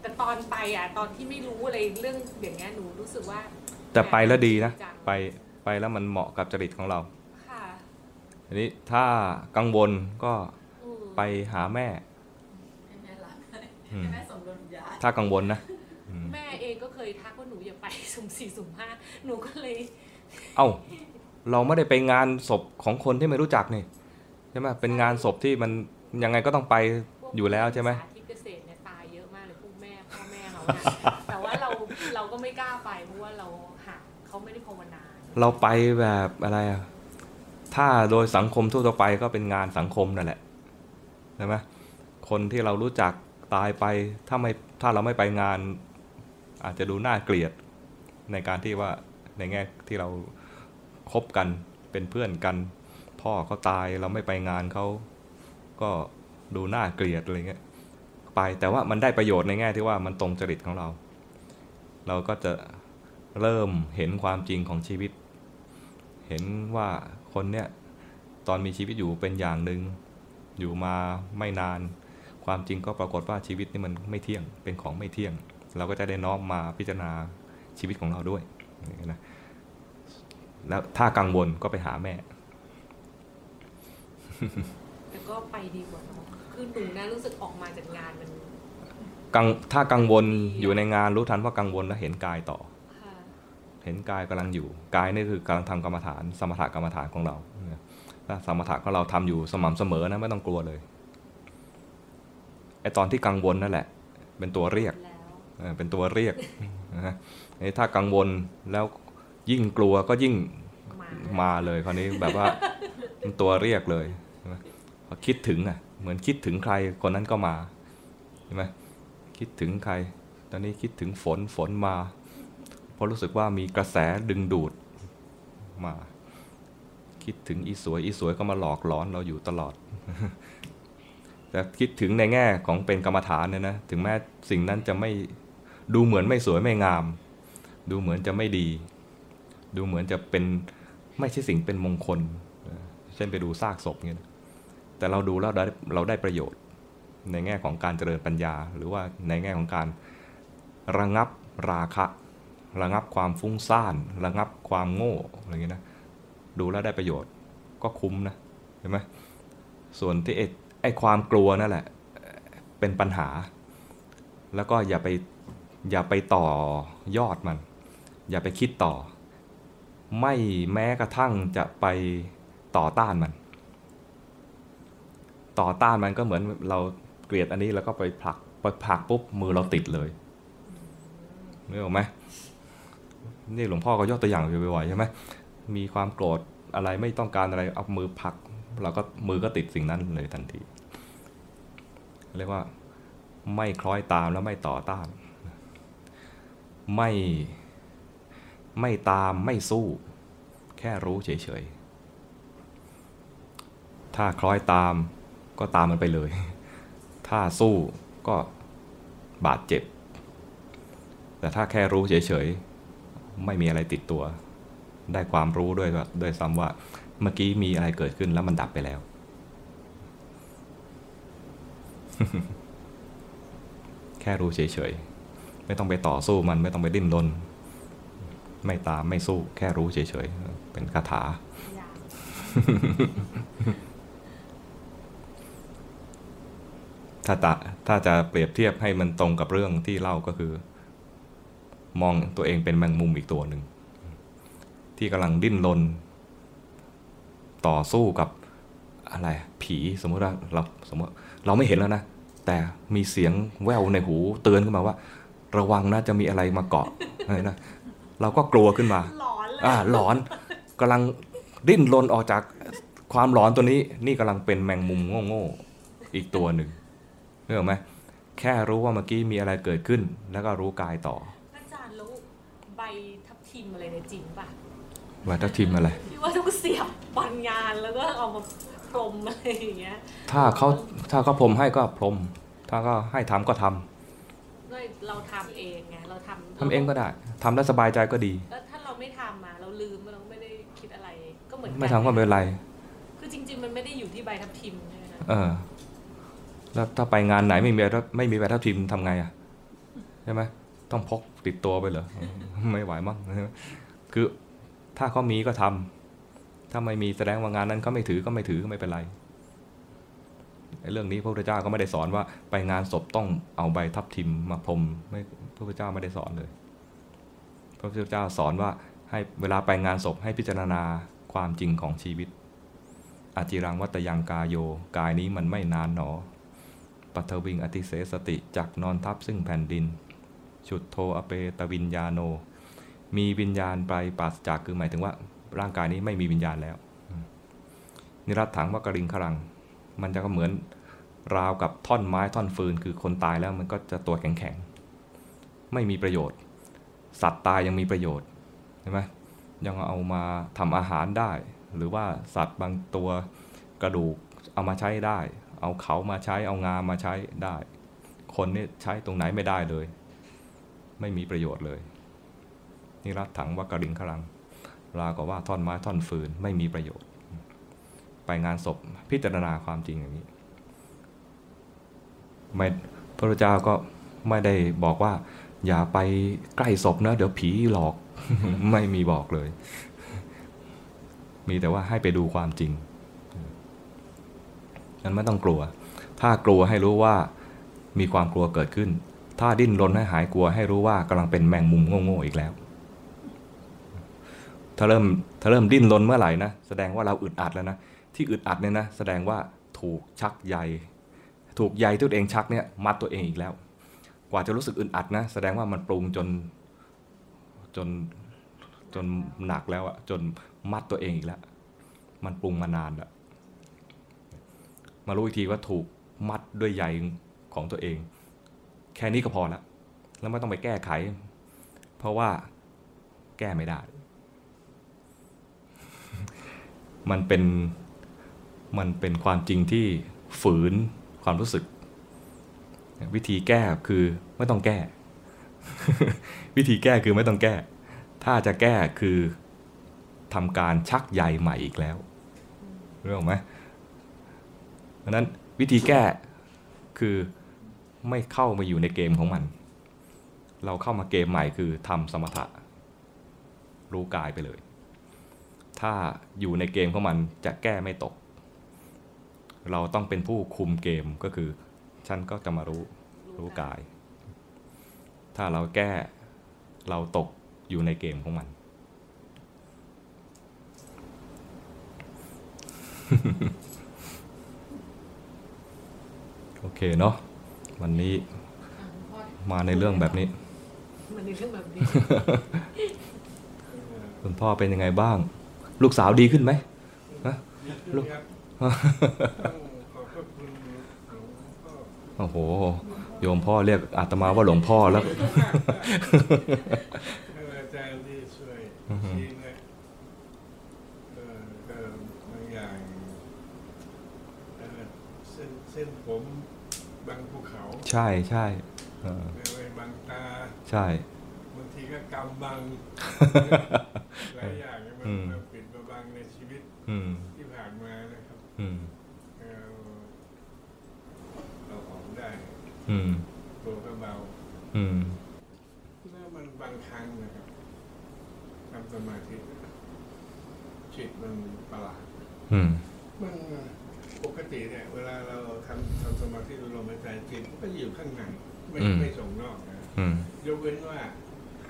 แต่ตอนไปอะตอนที่ไม่รู้อะไรเรื่องอย่างเงี้ยหนูรู้สึกว่า แต่ไปแล้วดีนะจังไปไปแล้วมันเหมาะกับจริตของเราค่ะทีนี้ถ้ากังวลก็อืมไปหาแม่ให้แม่รักให้อืมแม่ส่งดวงวิญญาณถ้ากังวลนะอืมแม่เองก็เคยทักว่าหนูอย่าไปสุ่มสี่สุ่มห้าหนูก็เลย เอ้าเราไม่ได้ไปงานศพของคนที่ไม่รู้จักนี่ใช่ไหมเป็นงานศพที่มันยังไงก็ต้องไปพวกอยู่แล้วใช่ไหม แต่ว่าเราเราก็ไม่กล้าไปเพราะว่าเราหาเขาไม่ได้ภาวนา เราไปแบบอะไรอะถ้าโดยสังคมทั่วไปก็เป็นงานสังคมนั่นแหละใช่ไหมคนที่เรารู้จักตายไปถ้าไม่ถ้าเราไม่ไปงาน อาจจะดูน่าเกลียดในการที่ว่าในแง่ที่เราคบกันเป็นเพื่อนกัน พ่อเขาตายเราไม่ไปงานเขาก็ดูน่าเกลียดอะไรเงี้ย แต่ว่ามันได้ประโยชน์ในแง่ที่ว่ามันตรงจริตของเรา เราก็จะเริ่มเห็นความจริงของชีวิต เห็นว่าคนเนี้ยตอนมีชีวิตอยู่เป็นอย่างหนึ่งอยู่มาไม่นาน ความจริงก็ปรากฏว่าชีวิตนี่มันไม่เที่ยงเป็นของไม่เที่ยง เราก็จะได้น้อมมาพิจารณาชีวิตของเราด้วยนะแล้วถ้ากังวลก็ไปหาแม่ แต่ก็ไปดีกว่าเนอะ คือหนูนะรู้สึกออกมาจากงานมันกังถ้ากังวลอยู่ในงานรู้ทันว่ากังวลแล้วเห็นกายต่อค่ะเห็นกายกำลังอยู่ กายนี่คือกำลังทำกรรมฐาน สมถกรรมฐานของเราถ้าสมถะของเราทำอยู่สม่ำเสมอนะไม่ต้องกลัวเลยไอตอนที่กังวลนั่นแหละ เป็นตัวเรียกแล้วเออเป็นตัวเรียกนะฮะนี่ถ้ากังวลแล้วยิ่งกลัวก็ยิ่งมามาเลยคราวนี้แบบว่าเป็นตัวเรียกเลยใช่ไหมพอคิดถึงอะ เหมือนคิดถึงใครคนนั้นก็มาใช่ไหมคิดถึงใคร ตอนนี้คิดถึงฝนฝนมา เพราะรู้สึกว่ามีกระแสดึงดูดมา คิดถึงอีสวยอีสวยก็มาหลอกหลอนเราอยู่ตลอด แต่คิดถึงในแง่ของเป็นกรรมฐานเนี่ยนะถึงแม้สิ่งนั้นจะไม่ดูเหมือนไม่สวยไม่งาม ดูเหมือนจะไม่ดี ดูเหมือนจะเป็นไม่ใช่สิ่งเป็นมงคล เช่นไปดูซากศพเงี้ย แต่เราดูแล้วเราได้ประโยชน์ในแง่ของการเจริญปัญญา หรือว่าในแง่ของการระงับราคะ ระงับความฟุ้งซ่าน ระงับความโง่อะไรเงี้ยนะดูแล้วได้ประโยชน์ก็คุ้มนะเห็นไหมส่วนที่ไอ้ไอ้ความกลัวนั่นแหละเป็นปัญหา แล้วก็อย่าไปอย่าไปต่อยอดมัน อย่าไปคิดต่อ ไม่แม้กระทั่งจะไปต่อต้านมัน ต่อต้านมันก็เหมือนเราเกลียดอันนี้แล้วก็ไปผลักไปผลักปุ๊บมือเราติดเลยนึกออกไหมนี่หลวงพ่อก็ยกตัวอย่างอยู่บ่อยๆใช่ไหมมีความโกรธอะไรไม่ต้องการอะไรเอามือผลักเราก็มือก็ติดสิ่งนั้นเลยทันทีเรียกว่าไม่คล้อยตามแล้วไม่ต่อต้าน ไม่ไม่ตามไม่สู้ แค่รู้เฉยๆ ถ้าคล้อยตาม ก็ตามมันไปเลย ถ้าสู้ก็บาดเจ็บ แต่ถ้าแค่รู้เฉยๆ ไม่มีอะไรติดตัว ได้ความรู้ด้วยว่าด้วยซ้ำว่า เมื่อกี้มีอะไรเกิดขึ้นแล้วมันดับไปแล้ว แค่รู้เฉยๆ ไม่ต้องไปต่อสู้มันไม่ต้องไปดิ้นรนไม่ตามไม่สู้แค่รู้เฉยๆ เป็นคาถา อยาก ถ้าตะถ้าจะเปรียบเทียบให้มันตรงกับเรื่องที่เล่าก็คือ มองตัวเองเป็นแมงมุมอีกตัวหนึ่ง ที่กำลังดิ้นรนต่อสู้กับอะไร ผีสมมติว่าเราสมมติเราไม่เห็นแล้วนะ แต่มีเสียงแว่วในหูเตือนขึ้นมาว่า ระวังนะจะมีอะไรมาเกาะอะไรนะเราก็กลัวขึ้นมาหลอนเลยอ่าหลอนกำลังดิ้นรนออกจากความหลอนตัวนี้ นี่กำลังเป็นแมงมุมโง่ๆอีกตัวหนึ่ง เห็นไหมแค่รู้ว่าเมื่อกี้มีอะไรเกิดขึ้น แล้วก็รู้กายต่ออาจารย์แล้วใบทับทิมอะไรในยจริงป่ะว่าถ้าทิมอะไรที่ว่าต้องเสียบปันงานแล้วก็เอามาพรมอะไรอย่างเงี้ยถ้าเขาถ้าเขาพรมให้ก็พรม ถ้าก็ให้ทำก็ทำด้วยเราทำเองไงเราทำทำเองก็ได้ทำแล้วสบายใจก็ดีแล้วถ้าเราไม่ทำมาเราลืมเราไม่ได้คิดอะไรก็เหมือนกันไม่ทำก็ไม่เป็นไรคือจริง ๆ มันไม่ได้อยู่ที่ใบทับทิมใช่ไหมคะเออ แล้วถ้าไปงานไหนไม่มีไม่มีใบทับทิมทำไงอะใช่ไหมต้องพกติดตัวไปเหรอไม่ไหวมั้งคือถ้าเขามีก็ทำถ้าไม่มีแสดงว่างานนั้นเขาไม่ถือก็ไม่ถือก็ไม่เป็นไรเรื่องนี้พระพุทธเจ้าก็ไม่ได้สอนว่าไปงานศพต้องเอาใบทับทิมมาพรมไม่พระพุทธเจ้าไม่ได้สอนเลย พระพุทธเจ้าสอนว่าให้เวลาไปงานศพให้พิจารณาความจริงของชีวิตอาจิรังวัตยังกายโย กายนี้มันไม่นานหนอ ปัทวิงอติเสสติจักนอนทับซึ่งแผ่นดิน ชุดโทอเปตวิญญาโน มีวิญญาณไปปราศจากคือหมายถึงว่า ร่างกายนี้ไม่มีวิญญาณแล้ว นิรัตถังวกริงขรัง มันจะก็เหมือนราวกับท่อนไม้ท่อนฟืน คือคนตายแล้วมันก็จะตัวแข็งๆ ไม่มีประโยชน์ สัตว์ตายยังมีประโยชน์ใช่ไหมยังเอามาทำอาหารได้ หรือว่าสัตว์บางตัวกระดูกเอามาใช้ได้ เอาเขามาใช้เอางามาใช้ได้ คนนี่ใช้ตรงไหนไม่ได้เลย ไม่มีประโยชน์เลยนี่รัดถังว่ากระดิ่งขลังราวกับว่าท่อนไม้ท่อนฟืนไม่มีประโยชน์ ไปงานศพพิจารณาความจริงอย่างนี้ไม่พระเจ้าก็ไม่ได้บอกว่า อย่าไปใกล้ศพนะ เดี๋ยวผีหลอกไม่มีบอกเลย มีแต่ว่าให้ไปดูความจริง นั้นไม่ต้องกลัว ถ้ากลัวให้รู้ว่ามีความกลัวเกิดขึ้น ถ้าดิ้นรนให้หายกลัวให้รู้ว่ากำลังเป็นแมงมุมโง่ๆอีกแล้ว ถ้าเริ่มถ้าเริ่มดิ้นรนเมื่อไหร่นะแสดงว่าเราอึดอัดแล้วนะที่อึดอัดเนี่ยนะแสดงว่าถูกชักใยถูกใยที่ตัวเองชักเนี่ยมัดตัวเองอีกแล้ว กว่าจะรู้สึกอึดอัดนะแสดงว่ามันปรุงจนจนจนหนักแล้วอะจนมัดตัวเองอีกแล้ว มันปรุงมานานแล้ว มารู้อีกทีว่าถูกมัดด้วยใยของตัวเอง แค่นี้ก็พอแล้วแล้วไม่ต้องไปแก้ไข เพราะว่าแก้ไม่ได้ มันเป็นมันเป็นความจริงที่ฝืนความรู้สึก วิธีแก้คือไม่ต้องแก้ วิธีแก้คือไม่ต้องแก้ ถ้าจะแก้คือทำการชักใยใหม่อีกแล้วเรื่องไหม เพราะนั้นวิธีแก้คือไม่เข้ามาอยู่ในเกมของมัน เราเข้ามาเกมใหม่คือทำสมถะ รู้กายไปเลย ถ้าอยู่ในเกมของมันจะแก้ไม่ตก เราต้องเป็นผู้คุมเกมก็คือ ฉันก็จะมารู้รู้กาย ถ้าเราแก้เราตกอยู่ในเกมของมัน โอ เคเนาะวันนี้อะคุณพ่อมาในเรื่องแบบนี้มันในเรื่องแบบนี้ คุณพ่อเป็นยังไงบ้าง ลูกสาวดีขึ้นไหมลูลูกกต้องขอบพระคุณหลวงพ่อโอ้โห โยมพ่อเรียกอาตมาว่าหลวงพ่อแล้วท่านอาจารย์ที่ช่วย อือฮึ ชี้แนะเอ่อก็บางอย่างเอ่อเส้นเส้นผมบางภูเขา ใช่ใช่เออไม่ไว้บางตาใช่ บางทีก็กรรมบังหลายอย่างเนี่ยมันอืมมาปิดมาบังในชีวิตอืมที่ผ่านมานะครับอืมเราเราออกได้อืมตัวก็เบาอืมแล้วมันบางครั้งนะครับทำสมาธิจิตมันประหลาด อืม มันปกติเนี่ย เวลาเราทำทำสมาธิดูลมหายใจจิตมัน ก็อยู่ข้างในไม่อืมไม่ส่งนอกนะอืมยกเว้นว่า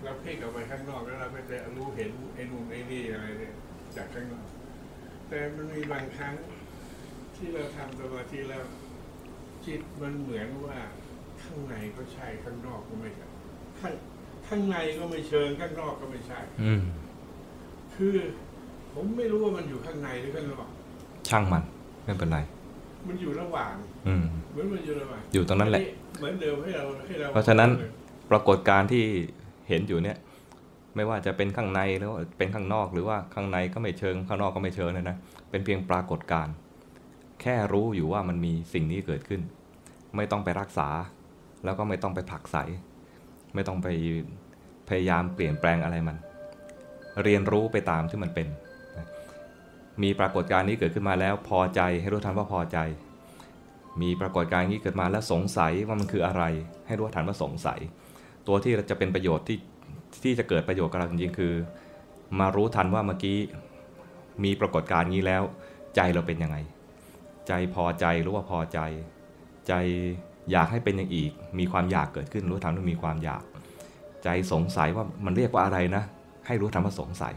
เราเพ่งออกไปข้างนอกแล้วเราก็จะรู้เห็นไอ้นู่นไอ้นี่อะไรเนี่ยจากข้างนอก แต่มันมีบางครั้ง ที่เราทำสมาธิแล้วจิตมันเหมือนว่าข้างในก็ใช่ข้างนอกก็ไม่ใช่ข้างข้างในก็ไม่เชิงข้างนอกก็ไม่ใช่ อืมคือผมไม่รู้ว่ามันอยู่ข้างในหรือข้างนอก ช่างมัน ไม่เป็นไร มันอยู่ระหว่างอืมเหมือนมันอยู่ระหว่างอยู่ตรงนั้นแหละ เหมือนเดิมให้เราให้เราเพราะฉะนั้นปรากฏการณ์ที่เห็นอยู่เนี่ย ไม่ว่าจะเป็นข้างในหรือว่าเป็นข้างนอก หรือว่าข้างในก็ไม่เชิงข้างนอกก็ไม่เชิงเนยนะเป็นเพียงปรากฏการณ์แค่รู้อยู่ว่ามันมีสิ่งนี้เกิดขึ้น ไม่ต้องไปรักษา แล้วก็ไม่ต้องไปผลักไสไม่ต้องไปพยายามเปลี่ยนแปลงอะไรมัน เรียนรู้ไปตามที่มันเป็นนะ มีปรากฏการณ์นี้เกิดขึ้นมาแล้วพอใจให้รู้ทันว่าพอใจ มีปรากฏการณ์นี้เกิดมาแล้วสงสัยว่ามันคืออะไร ให้รู้ทันว่าสงสัย ตัวที่จะเป็นประโยชน์ที่ที่จะเกิดประโยชน์กับเราจริงๆคือ มารู้ทันว่าเมื่อกี้มีปรากฏการณ์นี้แล้ว ใจเราเป็นยังไง ใจพอใจรือว่าพอใจ ใจอยากให้เป็นอย่างอีก มีความอยากเกิดขึ้น รู้ทันว่ามีความอยาก ใจสงสัยว่ามันเรียกว่าอะไรนะ ให้รู้ทันว่าสงสัย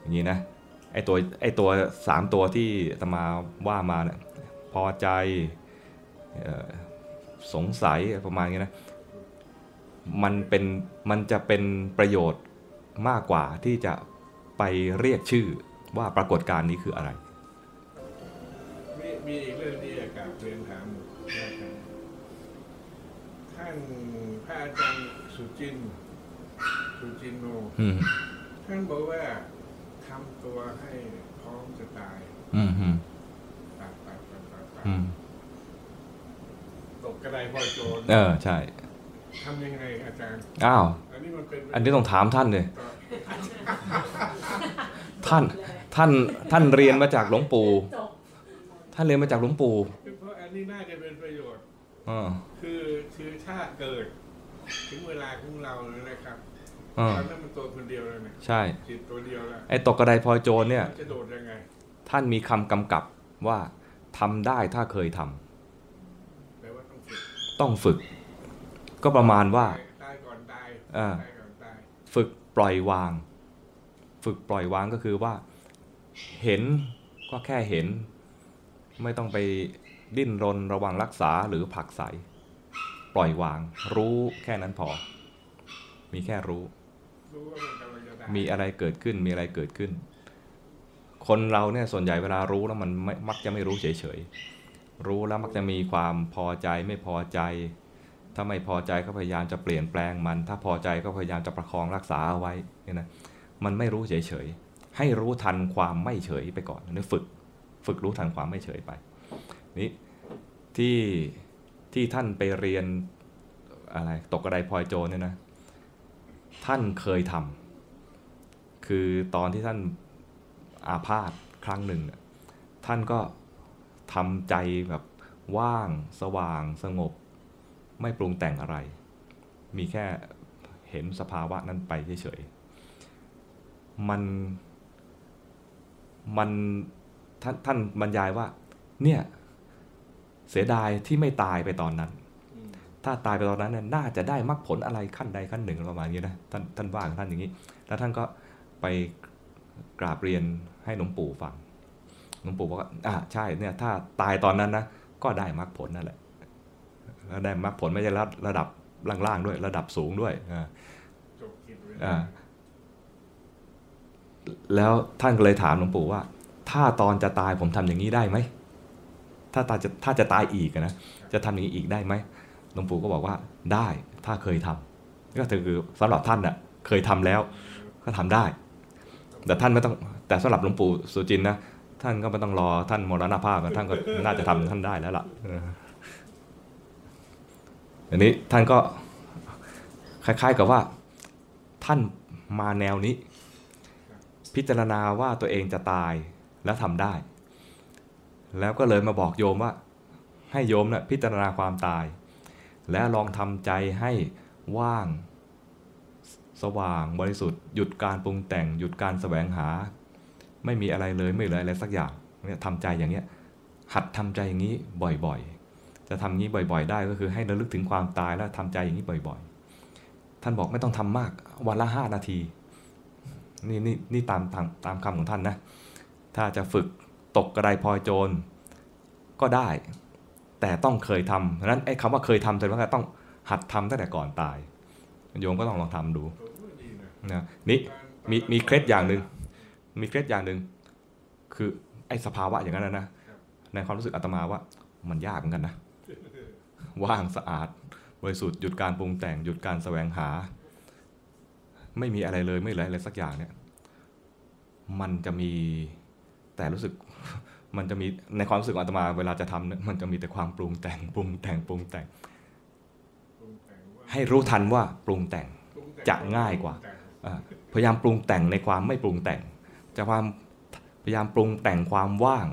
อย่างนี้นะ ไอตัวไอตัวสามตัวที่อาตมาว่ามาเนี่ยพอใจเอ่อสงสัยประมาณนี้นะมันเป็นมันจะเป็นประโยชน์มากกว่าที่จะไปเรียกชื่อว่าปรากฏการณ์นี้คืออะไร มีมีอีกเรื่องที่อยากกราบเรียนถามนะครับท่านพระอาจารย์สุจินต์สุจินโนอืมท่านบอกว่า ทำตัวให้พร้อมจะตาย อืมอืมตายตายตายตายตายอืมตกกระไดพลอยโจรเออ ใช่ ทำยังไงอาจารย์ อ้าว อันนี้มันเป็นอันนี้ต้องถามท่านเลยต่อท่าน ท่าน ท่านเรียนมาจากหลวงปู่ จบท่านเรียนมาจากหลวงปู่เพราะอันนี้น่าจะเป็นประโยชน์ อ่าคือคือถ้าเกิด ถึงเวลาของเราเลยนะครับอ่าตอ นนั้นมันตัวคนเดียวเลยนะใช่จิตตัวเดียวแล้วไอ้ตกกระไดพลอยโจรเนี่ยมันจะโดดยังไง ท่านมีคำกำกับว่าทำได้ถ้าเคยทำแปลว่าต้องฝึกต้องฝึก ก็ประมาณว่าตยตายก่อนตายอ่าตายก่อนตายฝึกปล่อยวาง ฝึกปล่อยวางก็คือว่า เห็นก็แค่เห็น ไม่ต้องไปดิ้นรนระวังรักษาหรือผลักใส ปล่อยวาง รู้แค่นั้นพอ มีแค่รู้รู้ว่า มีอะไรเกิดขึ้นมีอะไรเกิดขึ้น คนเราเนี่ยส่วนใหญ่เวลารู้แล้วมันม,มักจะไม่รู้เฉยๆรู้แล้วมักจะมีความพอใจไม่พอใจ ถ้าไม่พอใจก็พยายามจะเปลี่ยนแปลงมัน ถ้าพอใจก็พยายามจะประคองรักษาเอาไว้เนี่ยนะมันไม่รู้เฉยๆให้รู้ทันความไม่เฉยไปก่อนนี่ฝึกฝึกรู้ทันความไม่เฉยไปนี่ที่ที่ท่านไปเรียนอะไรตกกระไดพลอยโจรเนี่ยนะ ท่านเคยทำคือตอนที่ท่านอาพาธครั้งหนึ่งน่ะท่านก็ทำใจแบบว่างสว่างสงบ ไม่ปรุงแต่งอะไร มีแค่เห็นสภาวะนั้นไปเฉยๆมันมันท่านท่านบรรยายว่า เนี่ย เสียดายที่ไม่ตายไปตอนนั้น ถ้าตายไปตอนนั้นเนี่ยน่าจะได้มรรคผลอะไรขั้นใดขั้นหนึ่งประมาณนี้นะท่านท่านว่าของท่านอย่างนี้ แล้วท่านก็ไปกราบเรียนให้หลวงปู่ฟังหลวงปู่บอกว่าอ่าใช่เนี่ยถ้าตายตอนนั้นนะก็ได้มรรคผลนั่นแหละแล้วได้มรรคผลไม่ใช่ระระดับล่างๆด้วย ระดับสูงด้วยอ่าอ่าแล้วท่านก็เลยถามหลวงปู่ว่า ถ้าตอนจะตายผมทำอย่างนี้ได้ไหมถ้าตาจะถ้าจะตายอีกนะจะทำอย่างนี้อีกได้ไหม หลวงปู่ก็บอกว่าได้ถ้าเคยทำก็คือสำหรับท่านน่ะเคยทำแล้วก็ทำได้ แต่ท่านไม่ต้องแต่สำหรับหลวงปู่สุจินนะท่านก็ไม่ต้องรอท่านมรณภาพนท่านก็น่าจะทำท่านได้แล้วล่ะอันนี้ท่านก็คล้ายๆกับว่าท่านมาแนวนี้ พิจารณาว่าตัวเองจะตายแล้วทำได้ แล้วก็เลยมาบอกโยมว่า ให้โยมนะ่ะพิจารณาความตาย และลองทำใจให้ว่าง สว่างบริสุทธิ์หยุดการปรุงแต่งหยุดการแสวงหา ไม่มีอะไรเลยไม่เหลืออะไรสักอย่างเนี่ยทำใจอย่างเนี้ยหัดทำใจอย่างนี้บ่อยๆ จะทำงี้บ่อยๆ ได้ก็คือให้ระลึกถึงความตายแล้วทำใจอย่างนี้บ่อยๆ ท่านบอกไม่ต้องทำมากวันละห้านาที นี่นี่นี่ตามตามตามคำของท่านนะ ถ้าจะฝึกตกกระไดพลอยโจรก็ได้ แต่ต้องเคยทำเพราะฉะนั้นไอ้คำว่าเคยทำแสดงว่าต้องหัดทำตั้งแต่ก่อนตาย โยมก็ต้องลองทำดูนะนี่มีมีเคล็ดอย่างหนึ่งมีเคล็ดอย่างหนึ่งคือไอ้สภาวะอย่างนั้นนะนะในความรู้สึกอาตมาว่ามันยากเหมือนกันนะว่างสะอาดบริสุทธิ์หยุดการปรุงแต่งหยุดการแสวงหา ไม่มีอะไรเลยไม่เหลืออะไรสักอย่างเนี่ย มันจะมีแต่รู้สึก มันจะมีในความรู้สึกอาตมาเวลาจะทำเนี่ยมันจะมีแต่ความปรุงแต่งปรุงแต่งปรุงแต่งตงให้รู้ทันว่าปรุงแต่งตงจะง่ายกว่าพยายามปรุงแต่งในความไม่ปรุงแต่ง จะความพยายามปรุงแต่งความว่าง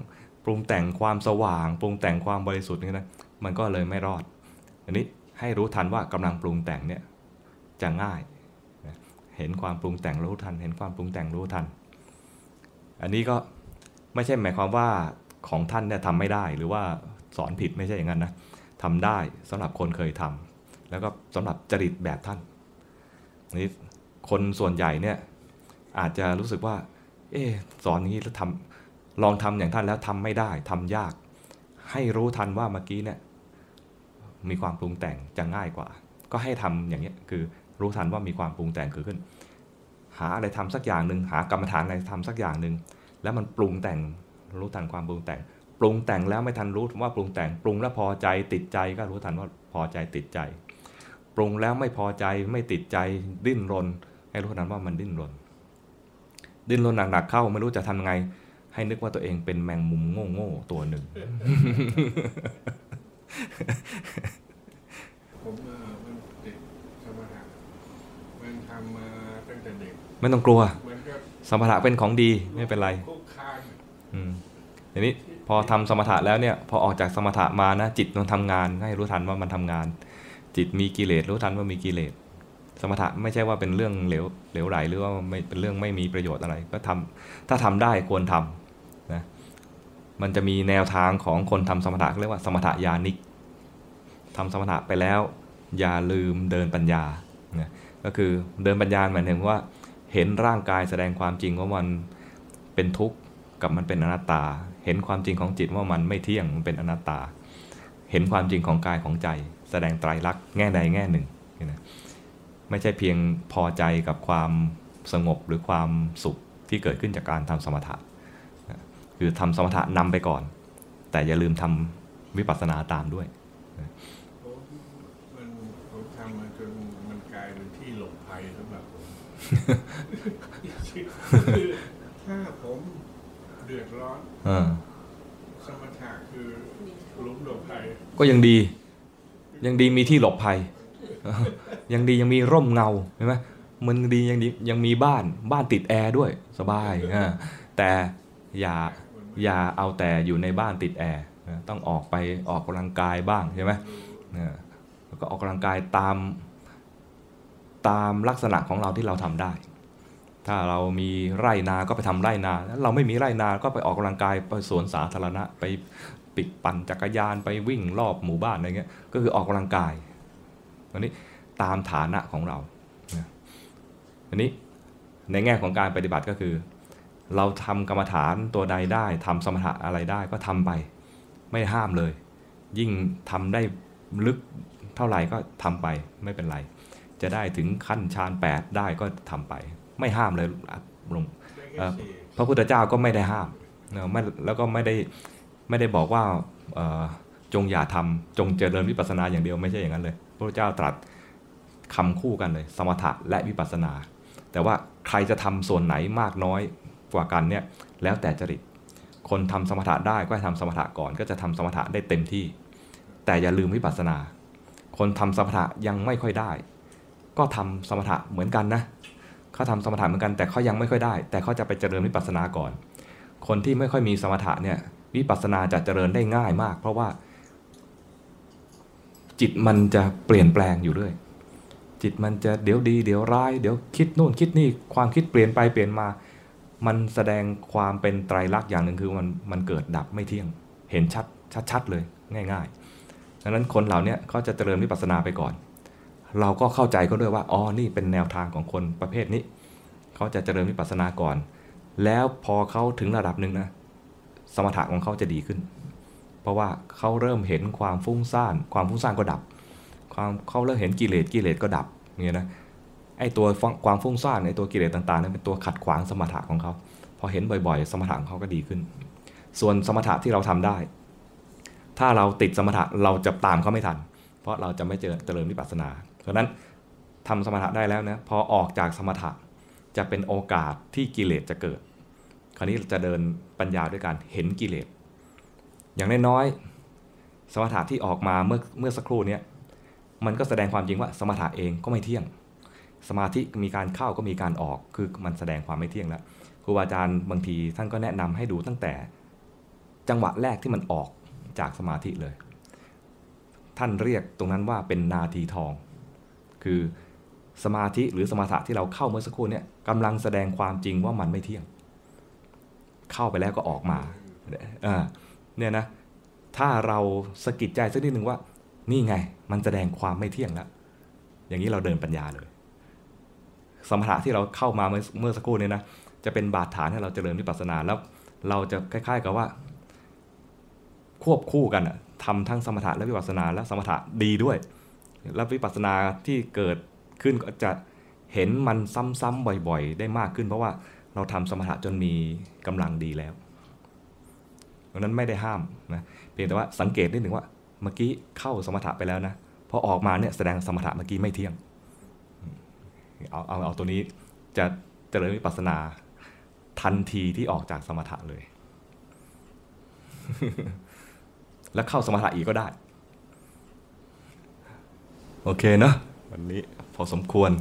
ปรุงแต่งความสว่าง ปรุงแต่งความบริสุทธิ์นี่นะมันก็เลยไม่รอด อันนี้ให้รู้ทันว่ากำลังปรุงแต่งเนี่ยจะง่ายเห็นความปรุงแต่งรู้ทัน เห็นความปรุงแต่งรู้ทัน อันนี้ก็ ไม่ใช่หมายความว่าของท่านเนี่ยทำไม่ได้หรือว่าสอนผิดไม่ใช่อย่างนั้นนะทำได้สำหรับคนเคยทำแล้วก็สำหรับจริตแบบท่านนี่คนส่วนใหญ่เนี่ยอาจจะรู้สึกว่า เออสอนอย่างนี้แล้วทำลองทำอย่างท่านแล้วทำไม่ได้ทำยาก ให้รู้ทันว่าเมื่อกี้เนี่ยมีความปรุงแต่งจะง่ายกว่า ก็ให้ทำอย่างเงี้คือรู้ทันว่ามีความปรุงแต่งเกิดขึ้น หาอะไรทำสักอย่างหนึ่งหากรรมฐานอะไรทำสักอย่างหนึ่ง แล้วมันปรุงแต่งรู้ทันความปรุงแต่ง ปรุงแต่งแล้วไม่ทันรู้ว่าปรุงแต่ง ปรุงแล้วพอใจติดใจก็รู้ทันว่าพอใจติดใจ ปรุงแล้วไม่พอใจไม่ติดใจดิ้นรน ให้รู้ทันว่ามันดิ้นรน ดิ้นรนหนักๆเข้าไม่รู้จะทำไง ให้นึกว่าตัวเองเป็นแมงมุมโง่ๆตัวหนึ่ง ผมเออมันติดสมถะมันทำมาตั้งแต่เด็กไม่ต้องกลัวเหมือนกับ สมถะเป็นของดีไม่เป็นไรอืมทีนี้พอทำสมถะแล้วเนี่ยพอออกจากสมถะมานะจิตมันทำงานให้รู้ทันว่ามันทำงาน จิตมีกิเลสรู้ทันว่ามีกิเลสสมถะไม่ใช่ว่าเป็นเรื่องเหลวเหลวไหลหรือว่าไม่เป็นเรื่องไม่มีประโยชน์อะไร ก็ทำถ้าทำได้ควรทำนะมันจะมีแนวทางของคนทำสมถะเขาเรียกว่าสมถะญาณิกทำสมถะไปแล้ว อย่าลืมเดินปัญญานะก็คือเดินปัญญาหมายถึงว่า เห็นร่างกายแสดงความจริงว่ามันเป็นทุกข์กับมันเป็นอนัตตา เห็นความจริงของจิตว่ามันไม่เที่ยงมันเป็นอนัตตา เห็นความจริงของกายของใจ แสดงไตรลักษณ์แง่ใดแง่หนึ่งนะไม่ใช่เพียงพอใจกับความสงบหรือความสุขที่เกิดขึ้นจากการทำสมถะนะคือทำสมถะนำไปก่อน แต่อย่าลืมทำวิปัสสนาตามด้วย ผมมันผมทำมาจนมันกลายเป็นที่หลบภัยสำหรับผม คือถ้าผมเดือดร้อนเออสมถะคือหลุมหลบภัย ก็ยังดี ยังดีมีที่หลบภัยเออยังดียังมีร่มเงาเห็นไหมมันดียังดียังมีบ้านบ้านติดแอร์ด้วยสบายอ่าแต่อย่าอย่าเอาแต่อยู่ในบ้านติดแอร์นะต้องออกไปออกกำลังกายบ้างใช่ไหมเออแล้วก็ออกกำลังกายตาม ตามลักษณะของเราที่เราทำได้ ถ้าเรามีไร่นาก็ไปทำไร่นาถ้าเราไม่มีไร่นาก็ไปออกกำลังกายไปสวนสาธารณะไปปิดปั่นจักรยานไปวิ่งรอบหมู่บ้านอะไรเงี้ยก็คือออกกำลังกายอันนี้ตามฐานะของเราอันนี้ในแง่ของการปฏิบัติก็คือ เราทำกรรมฐานตัวใดได้ทำสมถะอะไรได้ก็ทำไป ไม่ห้ามเลย ยิ่งทำได้ลึกเท่าไหร่ก็ทำไปไม่เป็นไร จะได้ถึงขั้นฌานแปดได้ก็ทำไป ไม่ห้ามเลยหลวงได้เอ่แค่อสี่พระพุทธเจ้าก็ไม่ได้ห้ามเนอะไม่แล้วก็ไม่ได้ไม่ได้บอกว่าเอ่อจงอย่าทำจงเจริญวิปัสสนาอย่างเดียวไม่ใช่อย่างนั้นเลย พระพุทธเจ้าตรัสคำคู่กันเลย สมถะและวิปัสสนา แต่ว่าใครจะทำส่วนไหนมากน้อยกว่ากันเนี่ยแล้วแต่จริตคนทำสมถะได้ก็ให้ทำสมถะก่อนก็จะทำสมถะได้เต็มที่ แต่อย่าลืมวิปัสสนา คนทำสมถะยังไม่ค่อยได้ ก็ทำสมถะเหมือนกันนะเขาทำสมถะเหมือนกันแต่เขายังไม่ค่อยได้ แต่เขาจะไปเจริญวิปัสสนาก่อน คนที่ไม่ค่อยมีสมถะเนี่ยวิปัสสนาจะเจริญได้ง่ายมาก เพราะว่า จิตมันจะเปลี่ยนแปลงอยู่เรื่อยจิตมันจะเดี๋ยวดี เดี๋ยวร้าย เดี๋ยวคิดนู่นคิดนี่ความคิดเปลี่ยนไปเปลี่ยนมา มันแสดงความเป็นไตรลักษณ์อย่างหนึ่งคือมันมันเกิดดับไม่เที่ยง เห็นชัดชัดๆเลยง่ายๆดังนั้นคนเหล่านี้เขาจะเจริญวิปัสสนาไปก่อน เราก็เข้าใจเขาด้วยว่าอ๋อนี่เป็นแนวทางของคนประเภทนี้ เขาจะเจริญวิปัสสนาก่อน แล้วพอเขาถึงระดับหนึ่งนะสมถะของเขาจะดีขึ้น เพราะว่าเขาเริ่มเห็นความฟุ้งซ่าน ความฟุ้งซ่านก็ดับ ความเขาเริ่มเห็นกิเลสกิเลสก็ดับเงี้ยนะไอ้ตัวความฟุ้งซ่านไอ้ตัวกิเลสต่างๆนั้นเป็นตัวขัดขวางสมถะของเขาพอเห็นบ่อยๆ สมถะของเขาก็ดีขึ้น ส่วนสมถะที่เราทำได้ ถ้าเราติดสมถะเราจะตามเขาไม่ทัน เพราะเราจะไม่เจอเจริญวิปัสสนา เพราะนั้นทำสมถะได้แล้วนะพอออกจากสมถะจะเป็นโอกาสที่กิเลสจะเกิด คราวนี้จะเดินปัญญาด้วยการเห็นกิเลส อย่างน้อยๆสมถะที่ออกมาเมื่อเมื่อสักครู่นี้มันก็แสดงความจริงว่าสมถะเองก็ไม่เที่ยง สมาธิมีการเข้าก็มีการออก คือมันแสดงความไม่เที่ยงแล้วครูบาอาจารย์บางทีท่านก็แนะนำให้ดูตั้งแต่จังหวะแรกที่มันออกจากสมาธิเลย ท่านเรียกตรงนั้นว่าเป็นนาทีทอง คือสมาธิหรือสมาถะที่เราเข้าเมื่อสักครู่เนี่ยกำลังแสดงความจริงว่ามันไม่เที่ยง เข้าไปแล้วก็ออกมาเนี่ยนะถ้าเราสะกิดใจสักนิดหนึ่งว่า นี่ไงมันแสดงความไม่เที่ยงแล้วอย่างนี้เราเดินปัญญาเลย สมถะที่เราเข้ามาเมื่อเมื่อสักครู่เนี่ยนะจะเป็นบาดฐานให้เราจเจริญวิปัสสนาแล้ว เราจะคล้าย ๆ กับว่า ควบคู่กันอะทำทั้งสมถะและวิปัสสนาและสมถะดีด้วย แล้ววิปัสสนาที่เกิดขึ้นก็จะเห็นมันซ้ำๆบ่อยๆ ได้มากขึ้น เพราะว่าเราทำสมถะจนมีกำลังดีแล้วดังนั้นไม่ได้ห้ามนะเพียงแต่ว่าสังเกตนิดหนึ่งว่าเมื่อกี้เข้าสมถะไปแล้วนะพอออกมาเนี่ยแสดงสมถะเมื่อกี้ไม่เที่ยงเอาเอาเอาตัวนี้จะเจริญวิปัสสนาทันทีที่ออกจากสมถะเลย แล้วเข้าสมถะอีกก็ได้ โอเคเนอะวันนี้พอสมควร